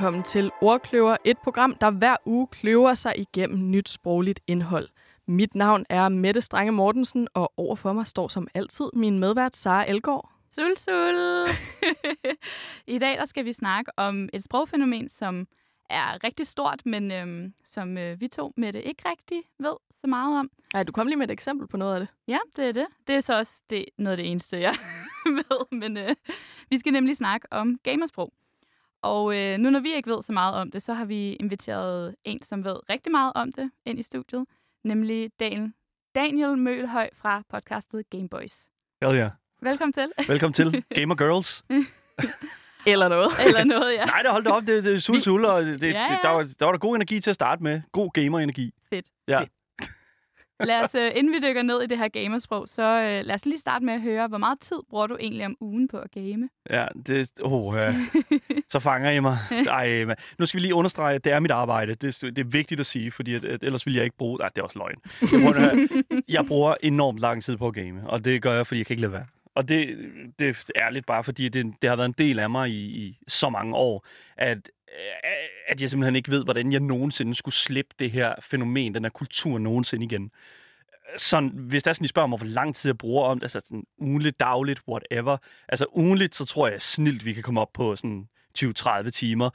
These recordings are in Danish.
Velkommen til Ordkløver, et program, der hver uge kløver sig igennem nyt sprogligt indhold. Mit navn er Mette Strange Mortensen, og overfor mig står som altid min medvært Sara Elgård. Sul, sul. I dag der skal vi snakke om et sprogfænomen, som er rigtig stort, men øhm, som øh, vi to med det ikke rigtig ved så meget om. Ej, du kom lige med et eksempel på noget af det. Ja, det er det. Det er så også det, noget af det eneste, jeg ved. Men øh, vi skal nemlig snakke om gamersprog. Og øh, nu når vi ikke ved så meget om det, så har vi inviteret en, som ved rigtig meget om det, ind i studiet. Nemlig Daniel, Daniel Mølhøj fra podcastet Gameboys. Hell yeah. Velkommen til. Velkommen til Gamer Girls. Eller noget. Eller noget, ja. Nej, det holdt op. Det, det er sul, sul, og det, det, Ja, det, ja. der, var, der var der god energi til at starte med. God gamer-energi. Fedt. Ja. Fedt. Lad os, uh, inden vi dykker ned i det her gamersprog, så uh, lad os lige starte med at høre, hvor meget tid bruger du egentlig om ugen på at game? Ja, det, oh, ja. så fanger I mig. Ej, man. Nu skal vi lige understrege, at det er mit arbejde. Det, det er vigtigt at sige, fordi at, at ellers vil jeg ikke bruge... Nej, det er også løgn. Jeg bruger, jeg bruger enormt lang tid på at game, og det gør jeg, fordi jeg kan ikke lade være. Og det, det er ærligt bare, fordi det, det har været en del af mig i, i så mange år, at, at jeg simpelthen ikke ved, hvordan jeg nogensinde skulle slippe det her fænomen, den her kultur nogensinde igen. Sådan, hvis der er sådan, de spørger mig, hvor lang tid jeg bruger om det, altså sådan ugenligt, dagligt, whatever. Altså ugenligt, så tror jeg snilt, vi kan komme op på sådan 20-30 timer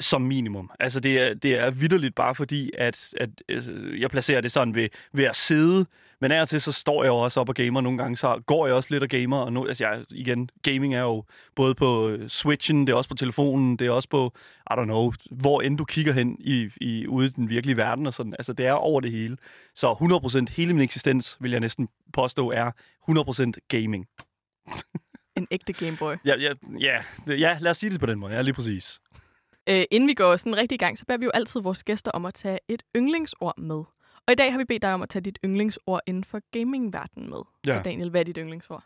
som minimum. Altså det er, det er vidderligt bare fordi, at, at øh, jeg placerer det sådan ved, ved at sidde, men af og til så står jeg jo også op og gamer nogle gange, så går jeg også lidt og gamer, og nu, altså jeg, igen, gaming er jo både på øh, Switchen, det er også på telefonen, det er også på, I don't know, hvor end du kigger hen i, i, ude i den virkelige verden og sådan, altså det er over det hele. Så 100% hele min eksistens, vil jeg næsten påstå, er 100% gaming. En ægte Gameboy. Ja, ja, ja, ja, lad os sige det på den måde, ja, lige præcis. Øh, inden vi går sådan rigtig i gang, så beder vi jo altid vores gæster om at tage et yndlingsord med. Og i dag har vi bedt dig om at tage dit yndlingsord inden for gamingverdenen med. Ja. Så Daniel, hvad er dit yndlingsord?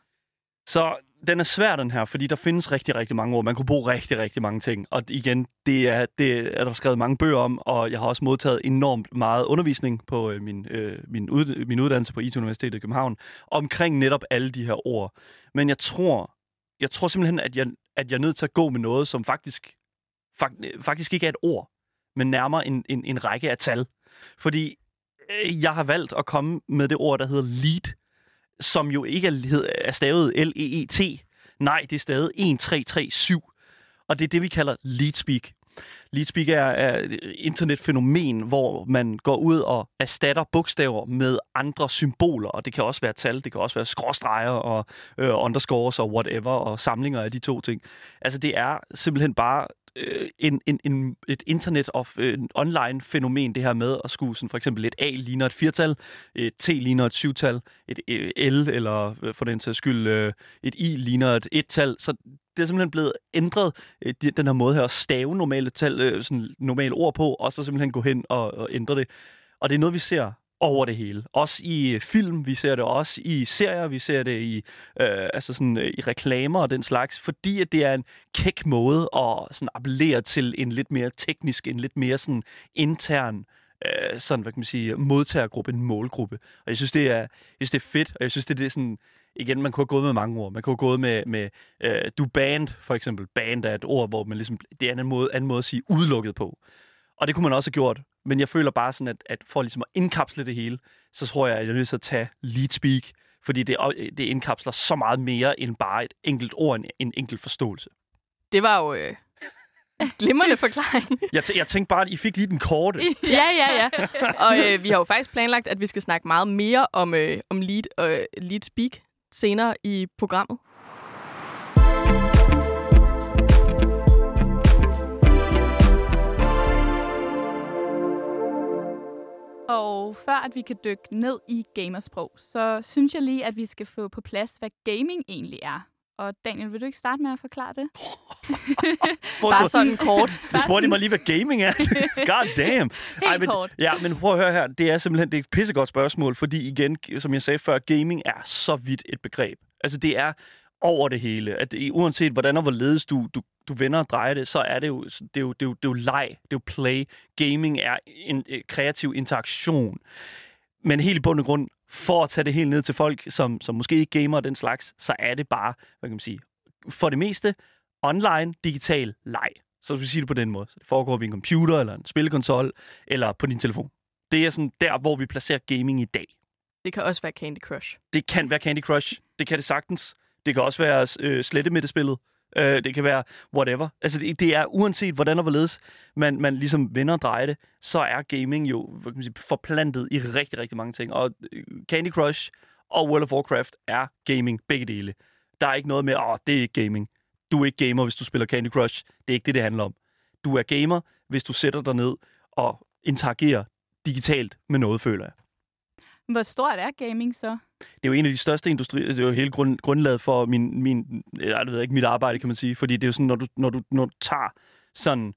Så den er svær, den her, fordi der findes rigtig, rigtig mange ord. Man kunne bruge rigtig, rigtig mange ting. Og igen, det er, det er der skrevet mange bøger om, og jeg har også modtaget enormt meget undervisning på øh, min, øh, min, ud, min uddannelse på IT Universitetet i København omkring netop alle de her ord. Men jeg tror, jeg tror simpelthen, at jeg, at jeg er nødt til at gå med noget, som faktisk, fakt, faktisk ikke er et ord, men nærmere en, en, en række af tal. Fordi øh, jeg har valgt at komme med det ord, der hedder lead, som jo ikke er, er stavet L-E-E-T. Nej, det er stavet 1337. Og det er det, vi kalder leadspeak. Leadspeak er, er et internetfænomen, hvor man går ud og erstatter bogstaver med andre symboler, og det kan også være tal, det kan også være skråstreger og øh, underscores og whatever, og samlinger af de to ting. Altså det er simpelthen bare øh, en, en, en, et internet of øh, online fænomen, det her med at skue sådan for eksempel et A ligner et firtal, et T ligner et syvtal, et øh, L eller øh, for den sags skyld øh, et I ligner et et-tal. Så det er simpelthen blevet ændret, øh, den her måde her at stave normale, tal, øh, sådan normale ord på, og så simpelthen gå hen og, og ændre det. Og det er noget, vi ser over det hele. Også i øh, film, vi ser det også i serier, vi ser det i, øh, altså sådan, øh, i reklamer og den slags, fordi at det er en kæk måde at sådan appellere til en lidt mere teknisk, en lidt mere sådan intern øh, sådan, hvad kan man sige, modtagergruppe, en målgruppe. Og jeg synes, det er, jeg synes, det er fedt, og jeg synes, det er det sådan, igen, man kunne have gået med mange ord. Man kunne have gået med, med øh, du band, for eksempel. Band er et ord, hvor man ligesom, det er en anden måde, anden måde at sige udelukket på. Og det kunne man også have gjort. Men jeg føler bare sådan, at, at for ligesom at indkapsle det hele, så tror jeg, at jeg er nødt til at tage lead speak, fordi det, det indkapsler så meget mere end bare et enkelt ord, en, en enkelt forståelse. Det var jo øh, en glimrende forklaring. Jeg, tæ- jeg tænkte bare, at I fik lige den korte. ja, ja, ja. Og øh, vi har jo faktisk planlagt, at vi skal snakke meget mere om, øh, om lead øh, lead speak senere i programmet. Og før at vi kan dykke ned i gamersprog, så synes jeg lige, at vi skal få på plads, hvad gaming egentlig er. Og Daniel, vil du ikke starte med at forklare det? Bare sådan kort. Det spurgte de mig lige, hvad gaming er. God damn. Helt men, kort. Ja, men prøv at høre her. Det er simpelthen det er et pissegodt spørgsmål, fordi igen, som jeg sagde før, gaming er så vidt et begreb. Altså, det er over det hele. At det, uanset hvordan og hvorledes du, du, du vender og drejer det, så er det jo, det er jo, det er jo, det er jo leg, det er jo play. Gaming er en øh, kreativ interaktion. Men helt i bund og grund, for at tage det helt ned til folk, som, som måske ikke gamer den slags, så er det bare, hvad kan man sige, for det meste online digital leg. Så vil vi sige det på den måde. Så det foregår ved en computer, eller en spilkonsol, eller på din telefon. Det er sådan der, hvor vi placerer gaming i dag. Det kan også være Candy Crush. Det kan være Candy Crush. Det kan det sagtens. Det kan også være øh, slettemiddelspillet. Øh, det kan være whatever. Altså, det, det er uanset, hvordan og hvorledes man, man ligesom vender og drejer det, så er gaming jo hvad kan man sige, forplantet i rigtig, rigtig mange ting. Og øh, Candy Crush og World of Warcraft er gaming, begge dele. Der er ikke noget med, åh, oh, det er ikke gaming. Du er ikke gamer, hvis du spiller Candy Crush. Det er ikke det, det handler om. Du er gamer, hvis du sætter dig ned og interagerer digitalt med noget, føler jeg. Hvor stort er gaming så? Det er jo en af de største industrier, det er jo hele grund, grundlaget for min, min jeg ved ikke, mit arbejde, kan man sige. Fordi det er jo sådan, når du, når du, når du tager sådan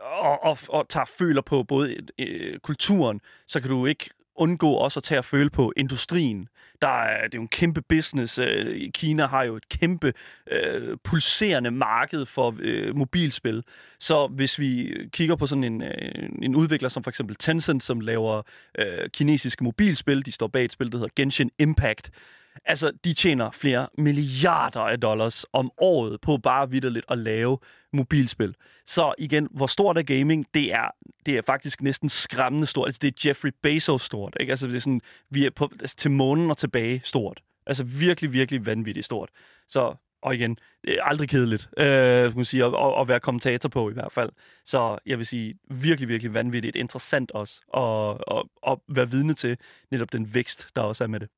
og, og, og tager føler på både øh, kulturen, så kan du ikke undgå også at tage at føle på industrien. Der er, det er jo en kæmpe business. Øh, Kina har jo et kæmpe øh, pulserende marked for øh, mobilspil. Så hvis vi kigger på sådan en, øh, en udvikler som for eksempel Tencent, som laver øh, kinesiske mobilspil, de står bag et spil, der hedder Genshin Impact, Altså, de tjener flere milliarder af dollars om året på bare vidderligt at lave mobilspil. Så igen, hvor stort er gaming? Det er, det er faktisk næsten skræmmende stort. Altså, det er Jeffrey Bezos stort. Ikke? Altså, det er sådan, vi er på, altså, til månen og tilbage stort. Altså virkelig, virkelig vanvittigt stort. Så, og igen, det er aldrig kedeligt, øh, man sige, at, at være kommentator på i hvert fald. Så jeg vil sige, virkelig, virkelig vanvittigt interessant også at, at, at være vidne til netop den vækst, der også er med det.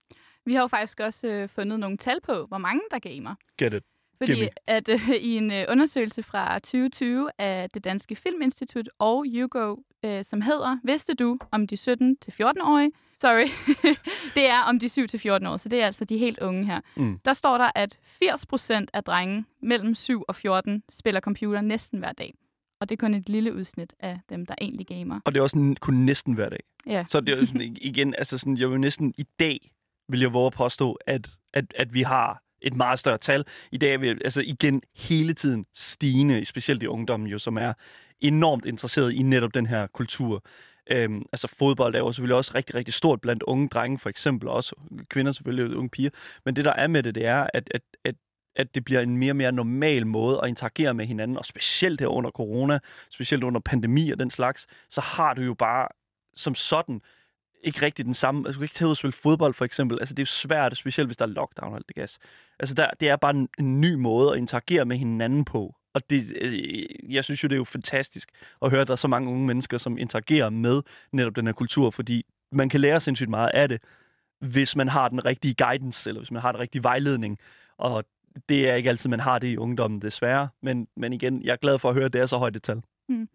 Vi har jo faktisk også øh, fundet nogle tal på, hvor mange der gamer. Get it. Fordi at øh, i en øh, undersøgelse fra 2020 af det Danske Filminstitut og YouGo, øh, som hedder Vidste du om de 17-14-årige? Sorry, det er om de 7-14 år, så det er altså de helt unge her. Mm. Der står der, at 80% af drenge mellem 7 og 14 spiller computer næsten hver dag. Og det er kun et lille udsnit af dem, der egentlig gamer. Og det er også kun næsten hver dag. Ja. Så det er jo sådan, igen, altså sådan, jeg vil næsten i dag, vil jeg våge at påstå, at, at, at vi har et meget større tal. I dag er vi altså igen hele tiden stigende, specielt i ungdommen jo, som er enormt interesseret i netop den her kultur. Øhm, altså fodbold er jo selvfølgelig også rigtig, rigtig stort blandt unge drenge, for eksempel, og også kvinder selvfølgelig, unge piger. Men det, der er med det, det er, at, at, at at det bliver en mere og mere normal måde at interagere med hinanden, og specielt her under corona, specielt under pandemi og den slags, så har du jo bare som sådan ikke rigtig den samme... Altså, du kan ikke tage ud og spille fodbold, for eksempel. Altså, det er jo svært, specielt hvis der er lockdown og alt det gas. Altså, der, det er bare en, en ny måde at interagere med hinanden på. Og det, altså, jeg synes jo, det er jo fantastisk at høre, at der er så mange unge mennesker, som interagerer med netop den her kultur, fordi man kan lære sindssygt meget af det, hvis man har den rigtige guidance, eller hvis man har den rigtige vejledning. Og det er ikke altid, man har det i ungdommen, desværre. Men, men igen, jeg er glad for at høre, at det er så højt et tal. Mm.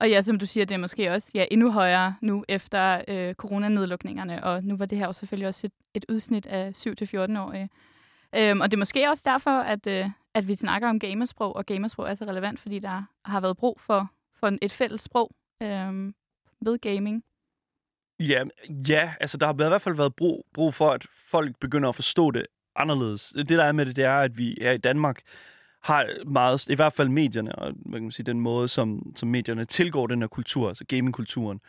Og ja, som du siger, det er måske også ja, endnu højere nu efter øh, coronanedlukningerne, og nu var det her jo selvfølgelig også et, et udsnit af 7-14-årige. Øhm, og det er måske også derfor, at, øh, at vi snakker om gamersprog, og gamersprog er så relevant, fordi der har været brug for, for et fælles sprog øh, ved gaming. Ja, ja, altså der har i hvert fald været brug, brug for, at folk begynder at forstå det anderledes. Det, der er med det, det er, at vi her i Danmark har meget, i hvert fald medierne, og man kan sige, den måde, som, som medierne tilgår den her kultur, altså gamingkulturen,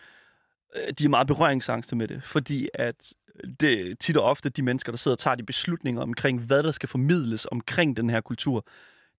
øh, de er meget berøringsangste med det, fordi at det tit og ofte de mennesker, der sidder og tager de beslutninger omkring, hvad der skal formidles omkring den her kultur,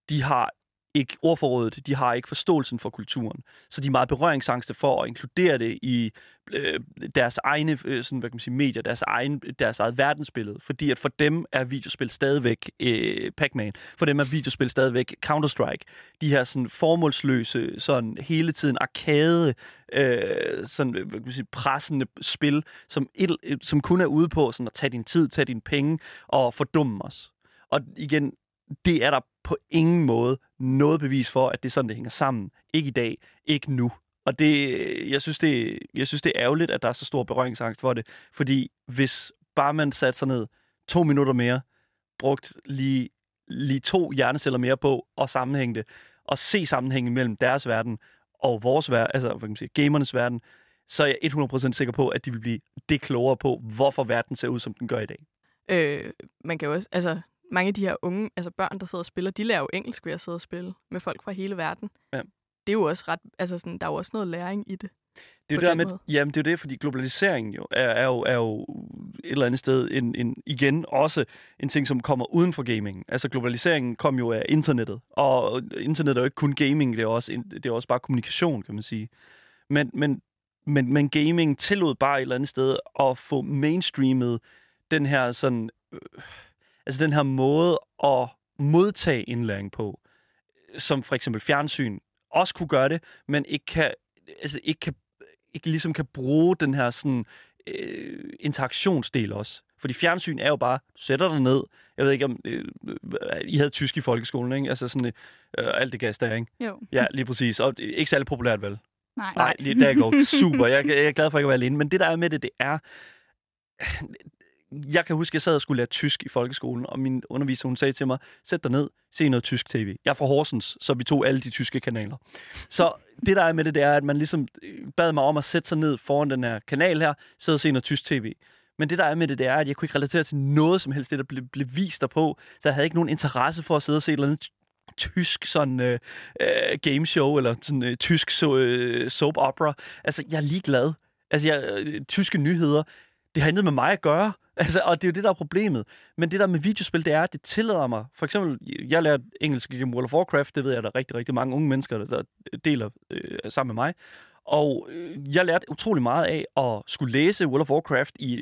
de har ikke ordforrådet, de har ikke forståelsen for kulturen. Så de er meget berøringsangste for at inkludere det i øh, deres egne øh, sådan, hvad kan man sige, medier, deres, egen, deres eget verdensbillede. Fordi at for dem er videospil stadigvæk øh, Pac-Man. For dem er videospil stadigvæk Counter-Strike. De her sådan formålsløse, sådan hele tiden arkade, øh, sådan, hvad kan man sige, pressende spil, som, et, som kun er ude på sådan at tage din tid, tage dine penge og fordumme os. Og igen, det er der på ingen måde noget bevis for, at det er sådan, det hænger sammen. Ikke i dag, ikke nu. Og det, jeg, synes, det, jeg synes, det er ærgerligt, at der er så stor berøringsangst for det. Fordi hvis bare man satte sig ned to minutter mere, brugt lige, lige to hjerneceller mere på at sammenhænge det, og se sammenhængen mellem deres verden og vores verden, altså hvad kan man sige, gamernes verden, så er jeg 100% sikker på, at de vil blive det klogere på, hvorfor verden ser ud, som den gør i dag. Øh, man kan jo også, altså, mange af de her unge, altså børn, der sidder og spiller, de lærer jo engelsk ved at sidde og spille med folk fra hele verden. Ja. Det er jo også ret, altså sådan, der er jo også noget læring i det. Det er jo der med, måde. jamen det er jo det, fordi globaliseringen jo er, er, jo, er jo et eller andet sted en, en, igen også en ting, som kommer uden for gaming. Altså globaliseringen kom jo af internettet, og internet er jo ikke kun gaming, det er også, det er også bare kommunikation, kan man sige. Men, men, men, men gaming tillod bare et eller andet sted at få mainstreamet den her sådan, øh, altså den her måde at modtage indlæring på, som for eksempel fjernsyn også kunne gøre det, men ikke kan, altså ikke kan ikke ligesom kan bruge den her sådan øh, interaktionsdel også. Fordi fjernsyn er jo bare, du sætter dig ned, jeg ved ikke om, øh, I havde tysk i folkeskolen, ikke? Altså sådan, øh, alt det gas der, ikke? Jo. Ja, lige præcis. Og det er ikke særlig populært, vel? Nej. Nej, lige der går super. Jeg, jeg er glad for ikke at være alene. Men det, der er med det, det er... Jeg kan huske, at jeg sad og skulle lære tysk i folkeskolen, og min underviser, hun sagde til mig, sæt dig ned, se noget tysk tv. Jeg er fra Horsens, så vi tog alle de tyske kanaler. Så det, der er med det, det er, at man ligesom øh, bad mig om at sætte sig ned foran den her kanal her, sidde og se noget tysk tv. Men det, der er med det, det er, at jeg kunne ikke relatere til noget som helst, det der blev, blev vist derpå. Så jeg havde ikke nogen interesse for at sidde og se et eller andet tysk sådan øh, øh, gameshow, eller sådan øh, tysk so, øh, soap opera. Altså, jeg er ligeglad. Altså, jeg, øh, tyske nyheder, det har intet med mig at gøre. Altså, og det er jo det, der er problemet. Men det der med videospil, det er, at det tillader mig. For eksempel, jeg lærte engelsk gennem World of Warcraft. Det ved jeg, der er rigtig, rigtig mange unge mennesker, der, deler øh, sammen med mig. Og øh, jeg lærte utrolig meget af at skulle læse World of Warcraft i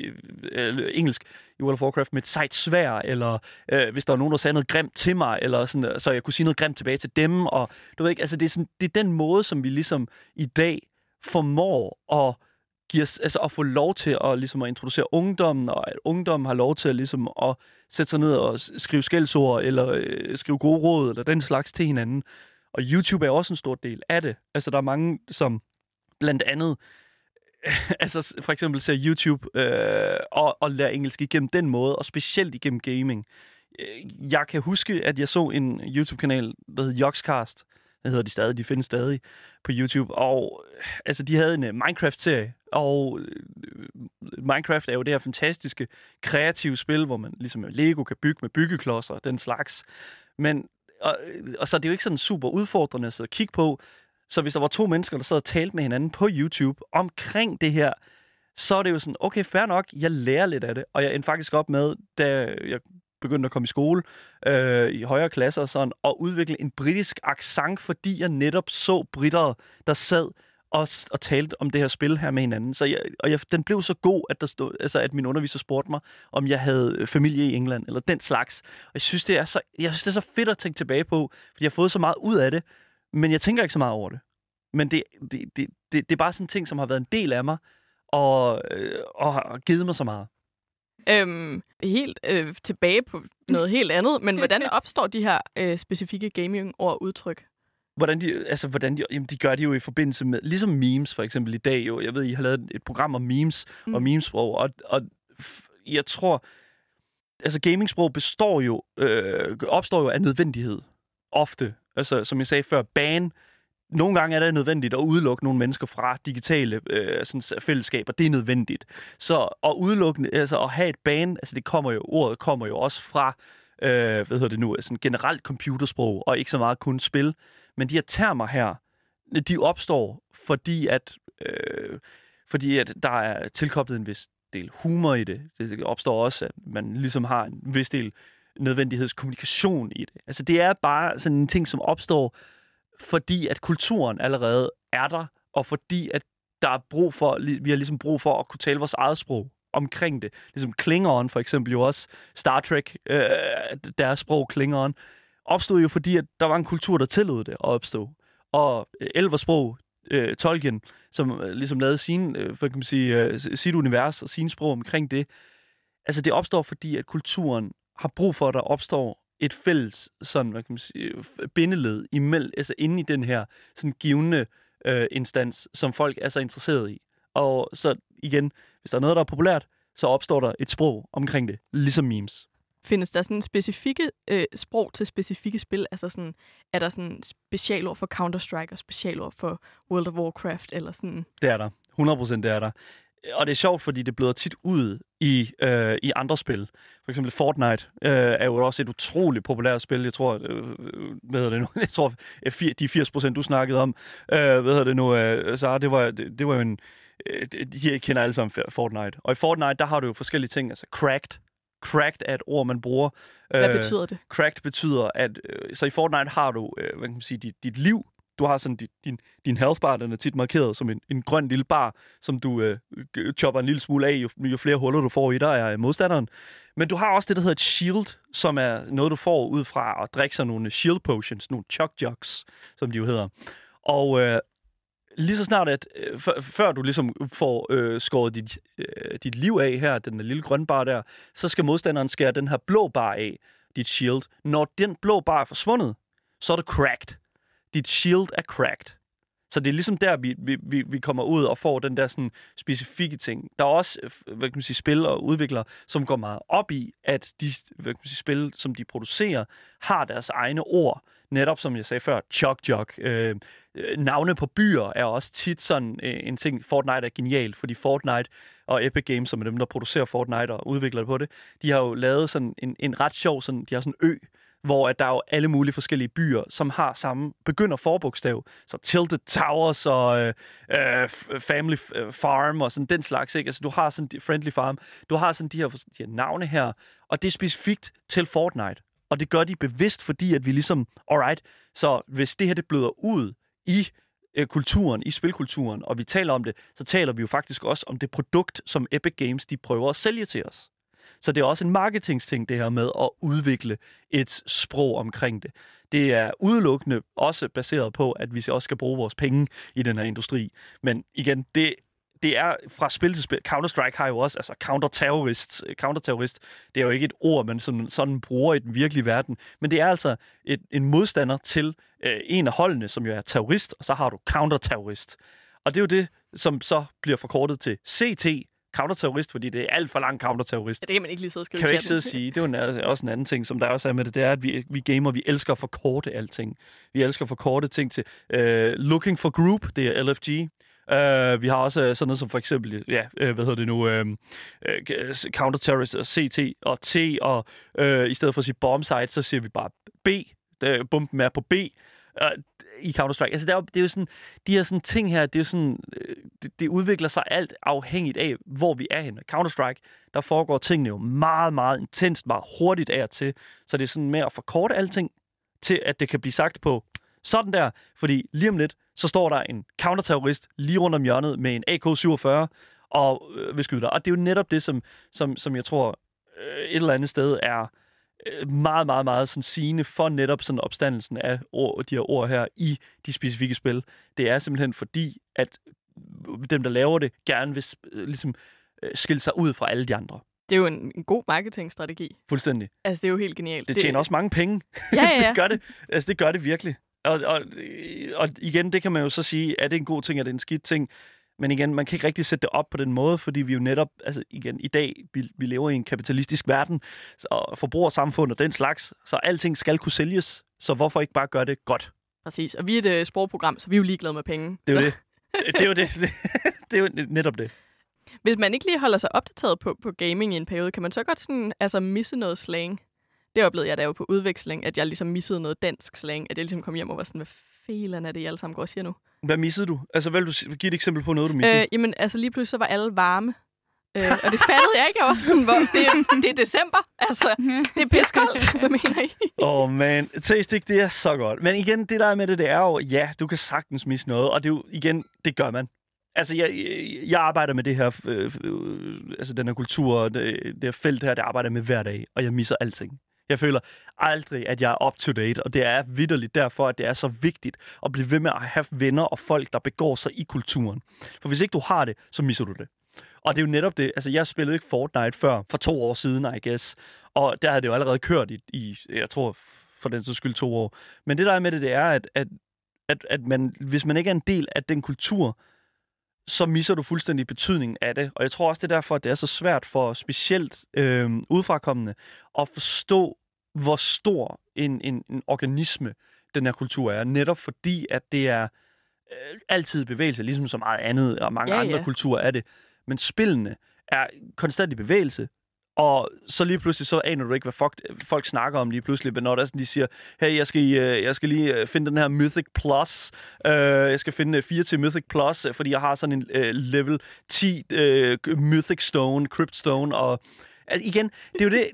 øh, engelsk i World of Warcraft med et sejt svær, eller øh, hvis der var nogen, der sagde noget grimt til mig, eller sådan, øh, så jeg kunne sige noget grimt tilbage til dem. Og du ved ikke, altså det er, sådan, det er den måde, som vi ligesom i dag formår at give os, altså at få lov til at, ligesom at introducere ungdommen, og at ungdommen har lov til at, ligesom at sætte sig ned og skrive skældsord, eller øh, skrive gode råd, eller den slags til hinanden. Og YouTube er også en stor del af det. Altså, der er mange, som blandt andet, altså for eksempel ser YouTube øh, og, og lærer engelsk igennem den måde, og specielt igennem gaming. Øh, jeg kan huske, at jeg så en YouTube-kanal, der hed Joxcast hvad hedder de stadig, de findes stadig på YouTube. Og altså, de havde en uh, Minecraft-serie, og uh, Minecraft er jo det her fantastiske, kreative spil, hvor man ligesom med Lego kan bygge med byggeklodser og den slags. Men, og, og så er det jo ikke sådan super udfordrende at sidde og kigge på. Så hvis der var to mennesker, der sad og talte med hinanden på YouTube omkring det her, så er det jo sådan, okay, fair nok, jeg lærer lidt af det. Og jeg endte faktisk op med, da jeg begyndte at komme i skole øh, i højere klasser og sådan, og udvikle en britisk accent, fordi jeg netop så britter, der sad og, og talte om det her spil her med hinanden. Så jeg, og jeg, den blev så god, at, der stod, altså, at min underviser spurgte mig, om jeg havde øh, familie i England, eller den slags. Og jeg synes, det er så, jeg synes, det er så fedt at tænke tilbage på, fordi jeg har fået så meget ud af det, men jeg tænker ikke så meget over det. Men det, det, det, det, det er bare sådan en ting, som har været en del af mig, og, øh, og har givet mig så meget. Øhm, helt øh, tilbage på noget helt andet, men hvordan opstår de her øh, specifikke gaming-ord udtryk? Hvordan de, altså, hvordan de, jamen, de gør det jo i forbindelse med, ligesom memes for eksempel i dag jo. Jeg ved, I har lavet et program om memes mm. og memesprog, og, og f- jeg tror, altså gamingsprog består jo, øh, opstår jo af nødvendighed. Ofte. Altså, som jeg sagde før, ban, nogle gange er det nødvendigt at udelukke nogle mennesker fra digitale øh, sådan, fællesskaber. Det er nødvendigt. Så at udelukke, altså at have et ban, altså det kommer jo, ordet kommer jo også fra, øh, hvad hedder det nu, sådan generelt computersprog, og ikke så meget kun spil. Men de her termer her, de opstår, fordi at, øh, fordi at der er tilkoblet en vis del humor i det. Det opstår også, at man ligesom har en vis del nødvendighedskommunikation i det. Altså det er bare sådan en ting, som opstår, fordi at kulturen allerede er der, og fordi at der er brug for, vi har ligesom brug for at kunne tale vores eget sprog omkring det. Ligesom Klingon for eksempel jo også, Star Trek, øh, deres sprog Klingon, opstod jo fordi, at der var en kultur, der tillod det at opstå. Og øh, Elversprog, øh, Tolkien, som øh, ligesom lavede sin, øh, kan man sige, øh, sit univers og sin sprog omkring det, altså det opstår fordi, at kulturen har brug for, at der opstår et fælles sådan, hvad kan man sige, bindeled imellem, altså inde i den her sådan givende øh, instans, som folk er så interesseret i. Og så igen, hvis der er noget, der er populært, så opstår der et sprog omkring det, ligesom memes. Findes der sådan specifikke øh, sprog til specifikke spil? Altså sådan, er der sådan specialord for Counter-Strike og specialord for World of Warcraft? Eller sådan? Det er der. 100% det er der. Og det er sjovt, fordi det bløder tit ud i, øh, i andre spil. For eksempel Fortnite øh, er jo også et utroligt populært spil. Jeg tror, øh, hvad hedder det nu? Jeg tror, de 80 procent, du snakkede om, øh, hvad hedder det nu, øh, så det var, det, det var jo en... Øh, de kender alle sammen Fortnite. Og i Fortnite, der har du jo forskellige ting. Altså cracked, Cracked er et ord, man bruger. Hvad øh, betyder det? Cracked betyder, at øh, så i Fortnite har du, øh, hvad kan man sige, dit, dit liv. Du har sådan din, din, din health bar, den er tit markeret som en, en grøn lille bar, som du øh, chopper en lille smule af, jo, jo flere huller du får i dig af øh, modstanderen. Men du har også det, der hedder et shield, som er noget, du får ud fra at drikke sig nogle shield potions, nogle chug jugs, som de jo hedder. Og øh, lige så snart, at øh, før du ligesom får øh, skåret dit, øh, dit liv af her, den lille grønne bar der, så skal modstanderen skære den her blå bar af, dit shield. Når den blå bar er forsvundet, så er det cracked. Dit shield er cracked. Så det er ligesom der, vi, vi, vi kommer ud og får den der sådan specifikke ting. Der er også øh, hvad kan man sige, spil og udviklere, som går meget op i, at de hvad kan man sige, spil, som de producerer, har deres egne ord. Netop som jeg sagde før, chok chok. Øh, øh, navne på byer er også tit sådan øh, en ting. Fortnite er genialt, fordi Fortnite og Epic Games, som er dem, der producerer Fortnite og udvikler det på det, de har jo lavet sådan en, en ret sjov, sådan, de har sådan en ø, hvor at der er jo alle mulige forskellige byer, som har samme begynder forbogstav. Så Tilted Towers og øh, øh, Family øh, Farm og sådan den slags. Ikke? Altså, du har sådan Friendly Farm. Du har sådan de her, de her navne her, og det er specifikt til Fortnite. Og det gør de bevidst, fordi at vi ligesom, alright, så hvis det her det bløder ud i øh, kulturen, i spilkulturen, og vi taler om det, så taler vi jo faktisk også om det produkt, som Epic Games de prøver at sælge til os. Så det er også en marketingsting, det her med at udvikle et sprog omkring det. Det er udelukkende også baseret på, at vi også skal bruge vores penge i den her industri. Men igen, det det er fra spil til spil. Counter-Strike har jo også, altså counter-terrorist. Counter-terrorist, det er jo ikke et ord, man sådan, sådan bruger i den virkelige verden, men det er altså et, en modstander til øh, en af holdene, som jo er terrorist, og så har du counter-terrorist. Og det er jo det, som så bliver forkortet til CT, counterterrorist, fordi det er alt for lang counterterrorist. Ja, det kan man ikke lige sidde og skrive Kan vi ikke sidde og sige. Det er jo også en anden ting, som der også er med det, det er, at vi, vi gamer, vi elsker at forkorte alting. Vi elsker at forkorte ting til uh, Looking for Group, det er LFG. Uh, vi har også sådan noget som for eksempel, ja, uh, hvad hedder det nu, uh, uh, counterterrorist og CT og T, og uh, i stedet for at sige bombsite, så siger vi bare B. bomben er på B øh, i Counter-Strike. Altså, det er, jo, det er jo sådan, de her sådan ting her, det er sådan, øh, det, det udvikler sig alt afhængigt af, hvor vi er henne. Counter-Strike, der foregår tingene jo meget, meget intenst, meget hurtigt af og til. Så det er sådan med at forkorte alting, til at det kan blive sagt på sådan der, fordi lige om lidt, så står der en counterterrorist lige rundt om hjørnet med en AK-47 og øh, vil skyde dig. Og det er jo netop det, som, som, som jeg tror øh, et eller andet sted er Øh, meget, meget, meget sådan sigende for netop sådan opstandelsen af ord, de her ord her i de specifikke spil. Det er simpelthen fordi, at dem, der laver det, gerne vil øh, ligesom øh, skille sig ud fra alle de andre. Det er jo en, en god marketingstrategi. Fuldstændig. Altså, det er jo helt genialt. Det tjener det... også mange penge. Ja, ja, ja. det gør det. Altså, det gør det virkelig. Og, og, og igen, det kan man jo så sige, er det en god ting, er det en skidt ting? Men igen, man kan ikke rigtig sætte det op på den måde, fordi vi jo netop, altså igen, i dag, vi, vi lever i en kapitalistisk verden, og forbrugersamfund og den slags, så alting skal kunne sælges. Så hvorfor ikke bare gøre det godt? Præcis, og vi er et uh, sprogprogram, så vi er jo ligeglade med penge. Det er så. jo det. Det er jo det. det er jo netop det. Hvis man ikke lige holder sig opdateret på, på gaming i en periode, kan man så godt sådan, altså misse noget slang? Det oplevede jeg da jo på udveksling, at jeg ligesom missede noget dansk slang, at jeg ligesom kom hjem og var sådan, hvad felen er det, I alle sammen går og siger nu? Hvad missede du? Altså, vil du give et eksempel på noget, du missede? Øh, jamen, altså lige pludselig så var alle varme. Øh, og det fattede jeg ikke også. Sådan, hvor, det, er, det er december. Altså, det er piskoldt. Hvad mener I? Åh, oh, man. Tastik, det er så godt. Men igen, det der er med det, det er jo, ja, du kan sagtens misse noget. Og det er jo, igen, det gør man. Altså, jeg, jeg arbejder med det her, øh, øh, altså den her kultur, det, det her felt her, det arbejder jeg med hver dag, og jeg misser alting. Jeg føler aldrig, at jeg er up-to-date, og det er vidderligt derfor, at det er så vigtigt at blive ved med at have venner og folk, der begår sig i kulturen. For hvis ikke du har det, så misser du det. Og det er jo netop det. Altså, jeg spillede ikke Fortnite før, for to år siden, I guess. Og der havde det jo allerede kørt i, i jeg tror, for den så skyld to år. Men det der er med det, det er, at, at, at, at man, hvis man ikke er en del af den kultur, så misser du fuldstændig betydningen af det. Og jeg tror også, det er derfor, at det er så svært for specielt øh, udefrakommende at forstå, hvor stor en, en, en organisme den her kultur er. Netop fordi, at det er øh, altid bevægelse, ligesom så meget andet, og mange ja, andre ja. kulturer er det. men spillene er konstant i bevægelse, og så lige pludselig, så aner du ikke, hvad folk, folk snakker om lige pludselig. Men når der er sådan, de siger, hey, jeg skal, øh, jeg skal lige øh, finde den her Mythic Plus. Uh, jeg skal finde 4 til Mythic Plus, fordi jeg har sådan en uh, level 10 uh, Mythic Stone, Crypt Stone, og Altså, igen, det er jo det...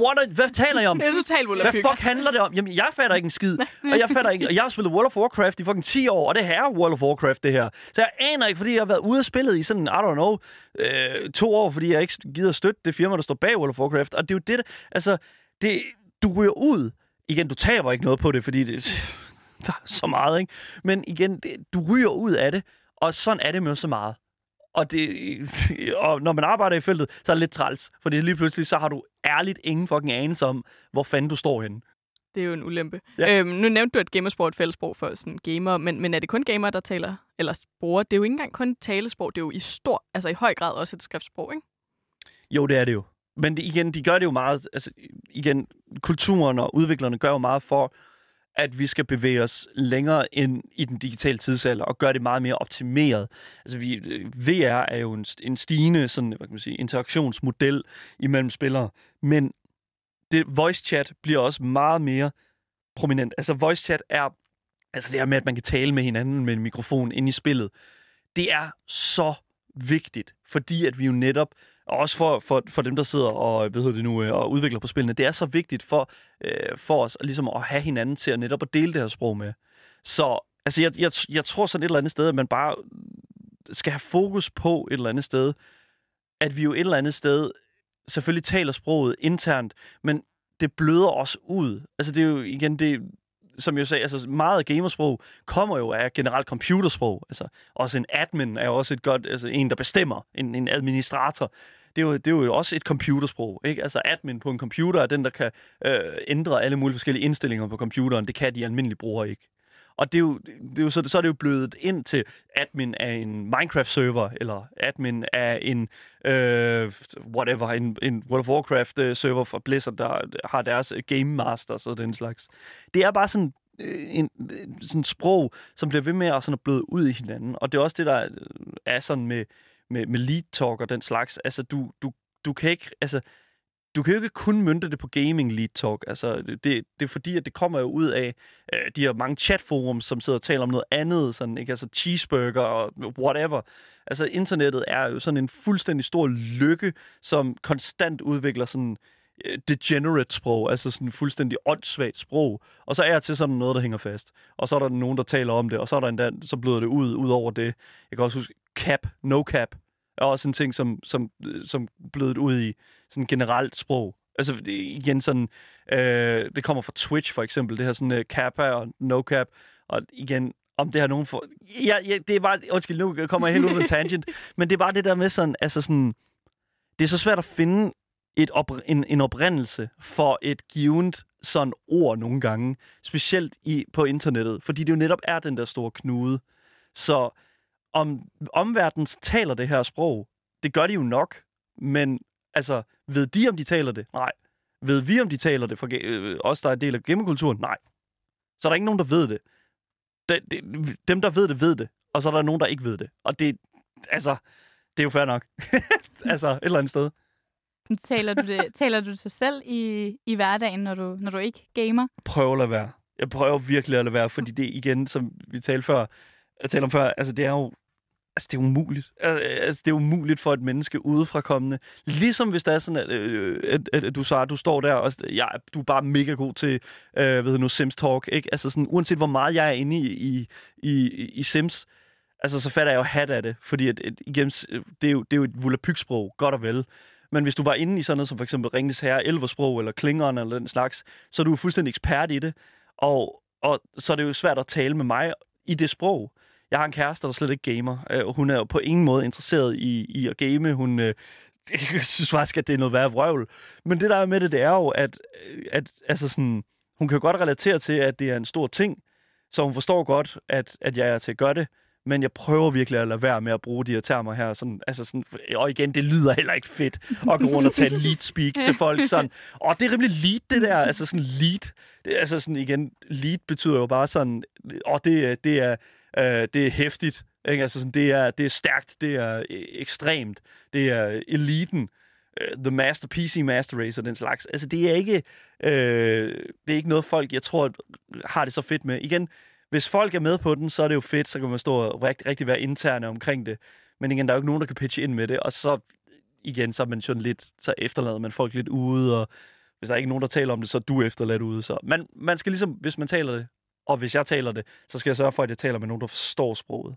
What are, hvad taler jeg om? Det er totalt Hvad fuck handler det om? Jamen, jeg fatter ikke en skid. Og jeg fatter ikke... Og jeg har spillet World of Warcraft i fucking 10 år, og det her er World of Warcraft, det her. Så jeg aner ikke, fordi jeg har været ude og spillet i sådan, I don't know, øh, to år, fordi jeg ikke gider støtte det firma, der står bag World of Warcraft. Og det er jo det, altså, det, du ryger ud. Igen, du taber ikke noget på det, fordi det, der er så meget, ikke? Men igen, det, du ryger ud af det, og sådan er det med så meget. Og, det, og når man arbejder i feltet, så er det lidt træls. Fordi lige pludselig, så har du ærligt ingen fucking anelse om, hvor fanden du står henne. Det er jo en ulempe. Ja. Øhm, nu nævnte du, at gamersprog er et fællesprog for sådan gamer, men, men er det kun gamer, der taler, eller bruger? Det er jo ikke engang kun talesprog, det er jo i stor, altså i høj grad også et skriftsprog, ikke? Jo, det er det jo. Men det, igen, de gør det jo meget, altså igen, kulturen og udviklerne gør jo meget for, at vi skal bevæge os længere ind i den digitale tidsalder og gøre det meget mere optimeret. Altså, vi, VR er jo en, en stigende sådan, hvad kan man sige, interaktionsmodel imellem spillere, men det, voice chat bliver også meget mere prominent. Altså, voice chat er altså det her med, at man kan tale med hinanden med en mikrofon ind i spillet. Det er så vigtigt, fordi at vi jo netop og også for, for, for dem, der sidder og, øh, hvad det nu, øh, og udvikler på spillene, det er så vigtigt for, øh, for os ligesom at have hinanden til at netop at dele det her sprog med. Så altså, jeg, jeg, jeg tror sådan et eller andet sted, at man bare skal have fokus på et eller andet sted, at vi jo et eller andet sted selvfølgelig taler sproget internt, men det bløder os ud. Altså det er jo igen, det, som jeg sagde, altså meget af gamersprog kommer jo af generelt computersprog. Altså også en admin er jo også et godt, altså en, der bestemmer, en, en administrator det er, jo, det er jo også et computersprog. Ikke? Altså admin på en computer er den, der kan øh, ændre alle mulige forskellige indstillinger på computeren. Det kan de almindelige brugere ikke. Og det er jo, det er jo så, så er det jo blevet ind til admin af en Minecraft-server, eller admin af en, øh, whatever, en, en World of Warcraft-server øh, for Blizzard, der har deres øh, Game Masters og den slags. Det er bare sådan øh, en, en, sådan sprog, som bliver ved med at, sådan at bløde ud i hinanden. Og det er også det, der er sådan med, med, med lead talk og den slags. Altså, du, du, du kan ikke... Altså, du kan jo ikke kun mønte det på gaming lead talk. Altså, det, det er fordi, at det kommer jo ud af øh, de her mange chatforums, som sidder og taler om noget andet, sådan, ikke? Altså cheeseburger og whatever. Altså, internettet er jo sådan en fuldstændig stor lykke, som konstant udvikler sådan øh, degenerate sprog, altså sådan fuldstændig åndssvagt sprog. Og så er jeg til sådan noget, der hænger fast. Og så er der nogen, der taler om det, og så er der endda, så bløder det ud, ud over det. Jeg kan også huske, cap, no cap, er også en ting, som, som, som blødet ud i sådan generelt sprog. Altså igen sådan, øh, det kommer fra Twitch for eksempel, det her sådan uh, kappa og no cap, og igen, om det har nogen for... Ja, ja det er bare... Undskyld, nu kommer jeg helt ud af en tangent. men det er bare det der med sådan... Altså sådan... Det er så svært at finde et op, en, en oprindelse for et givet sådan ord nogle gange. Specielt i, på internettet. Fordi det jo netop er den der store knude. Så om omverdenen taler det her sprog, det gør de jo nok, men altså, ved de, om de taler det? Nej. Ved vi, om de taler det, for øh, os, der er del af gamekulturen? Nej. Så er der ikke nogen, der ved det. De, de, dem, der ved det, ved det. Og så er der nogen, der ikke ved det. Og det, altså, det er jo fair nok. altså, et eller andet sted. Taler du det, taler du det sig selv i, i hverdagen, når du, når du ikke gamer? Prøv at lade være. Jeg prøver virkelig at lade være, fordi det igen, som vi talte før, jeg talte om før, altså det er jo Altså, det er umuligt. Altså, det er umuligt for et menneske udefrakommende. Ligesom hvis det er sådan, at, øh, at, at, at du, så, du står der, og ja, du er bare mega god til, øh, ved nu, Sims Talk, ikke? Altså sådan, uanset hvor meget jeg er inde i, i, i, i Sims, altså så fatter jeg jo hat af det, fordi at, at, igen, det, er jo, det er jo et volapyksprog, godt og vel. Men hvis du var inde i sådan noget som for eksempel Ringnes Herre, Elversprog eller Klingeren eller den slags, så er du fuldstændig ekspert i det. Og, og så er det jo svært at tale med mig i det sprog. Jeg har en kæreste, der slet ikke gamer. Øh, hun er jo på ingen måde interesseret i, i at game. Hun øh, jeg synes faktisk, at det er noget værre vrøvl. Men det der er med det, det er jo, at, øh, at altså sådan, hun kan godt relatere til, at det er en stor ting. Så hun forstår godt, at, at jeg er til at gøre det men jeg prøver virkelig at lade være med at bruge de her termer her. Sådan, altså sådan, øh, og igen, det lyder heller ikke fedt at gå rundt og tage lead speak til folk. Sådan, Åh, det er rimelig lead, det der. Altså sådan lead. Det, altså sådan igen, lead betyder jo bare sådan, og det, øh, det er, øh, det er hæftigt. Ikke? Altså, sådan, det, er, det er stærkt, det er øh, ekstremt, det er eliten, øh, The Master, PC Master Race og den slags. Altså, det er ikke, øh, det er ikke noget folk, jeg tror, har det så fedt med. Igen, hvis folk er med på den, så er det jo fedt, så kan man stå og rigtig, rigtig være interne omkring det. Men igen, der er jo ikke nogen, der kan pitche ind med det, og så igen, så er man sådan lidt, så efterlader man folk lidt ude, og hvis der er ikke nogen, der taler om det, så er du efterladt ude. Så man, man skal ligesom, hvis man taler det, og hvis jeg taler det, så skal jeg sørge for, at jeg taler med nogen, der forstår sproget.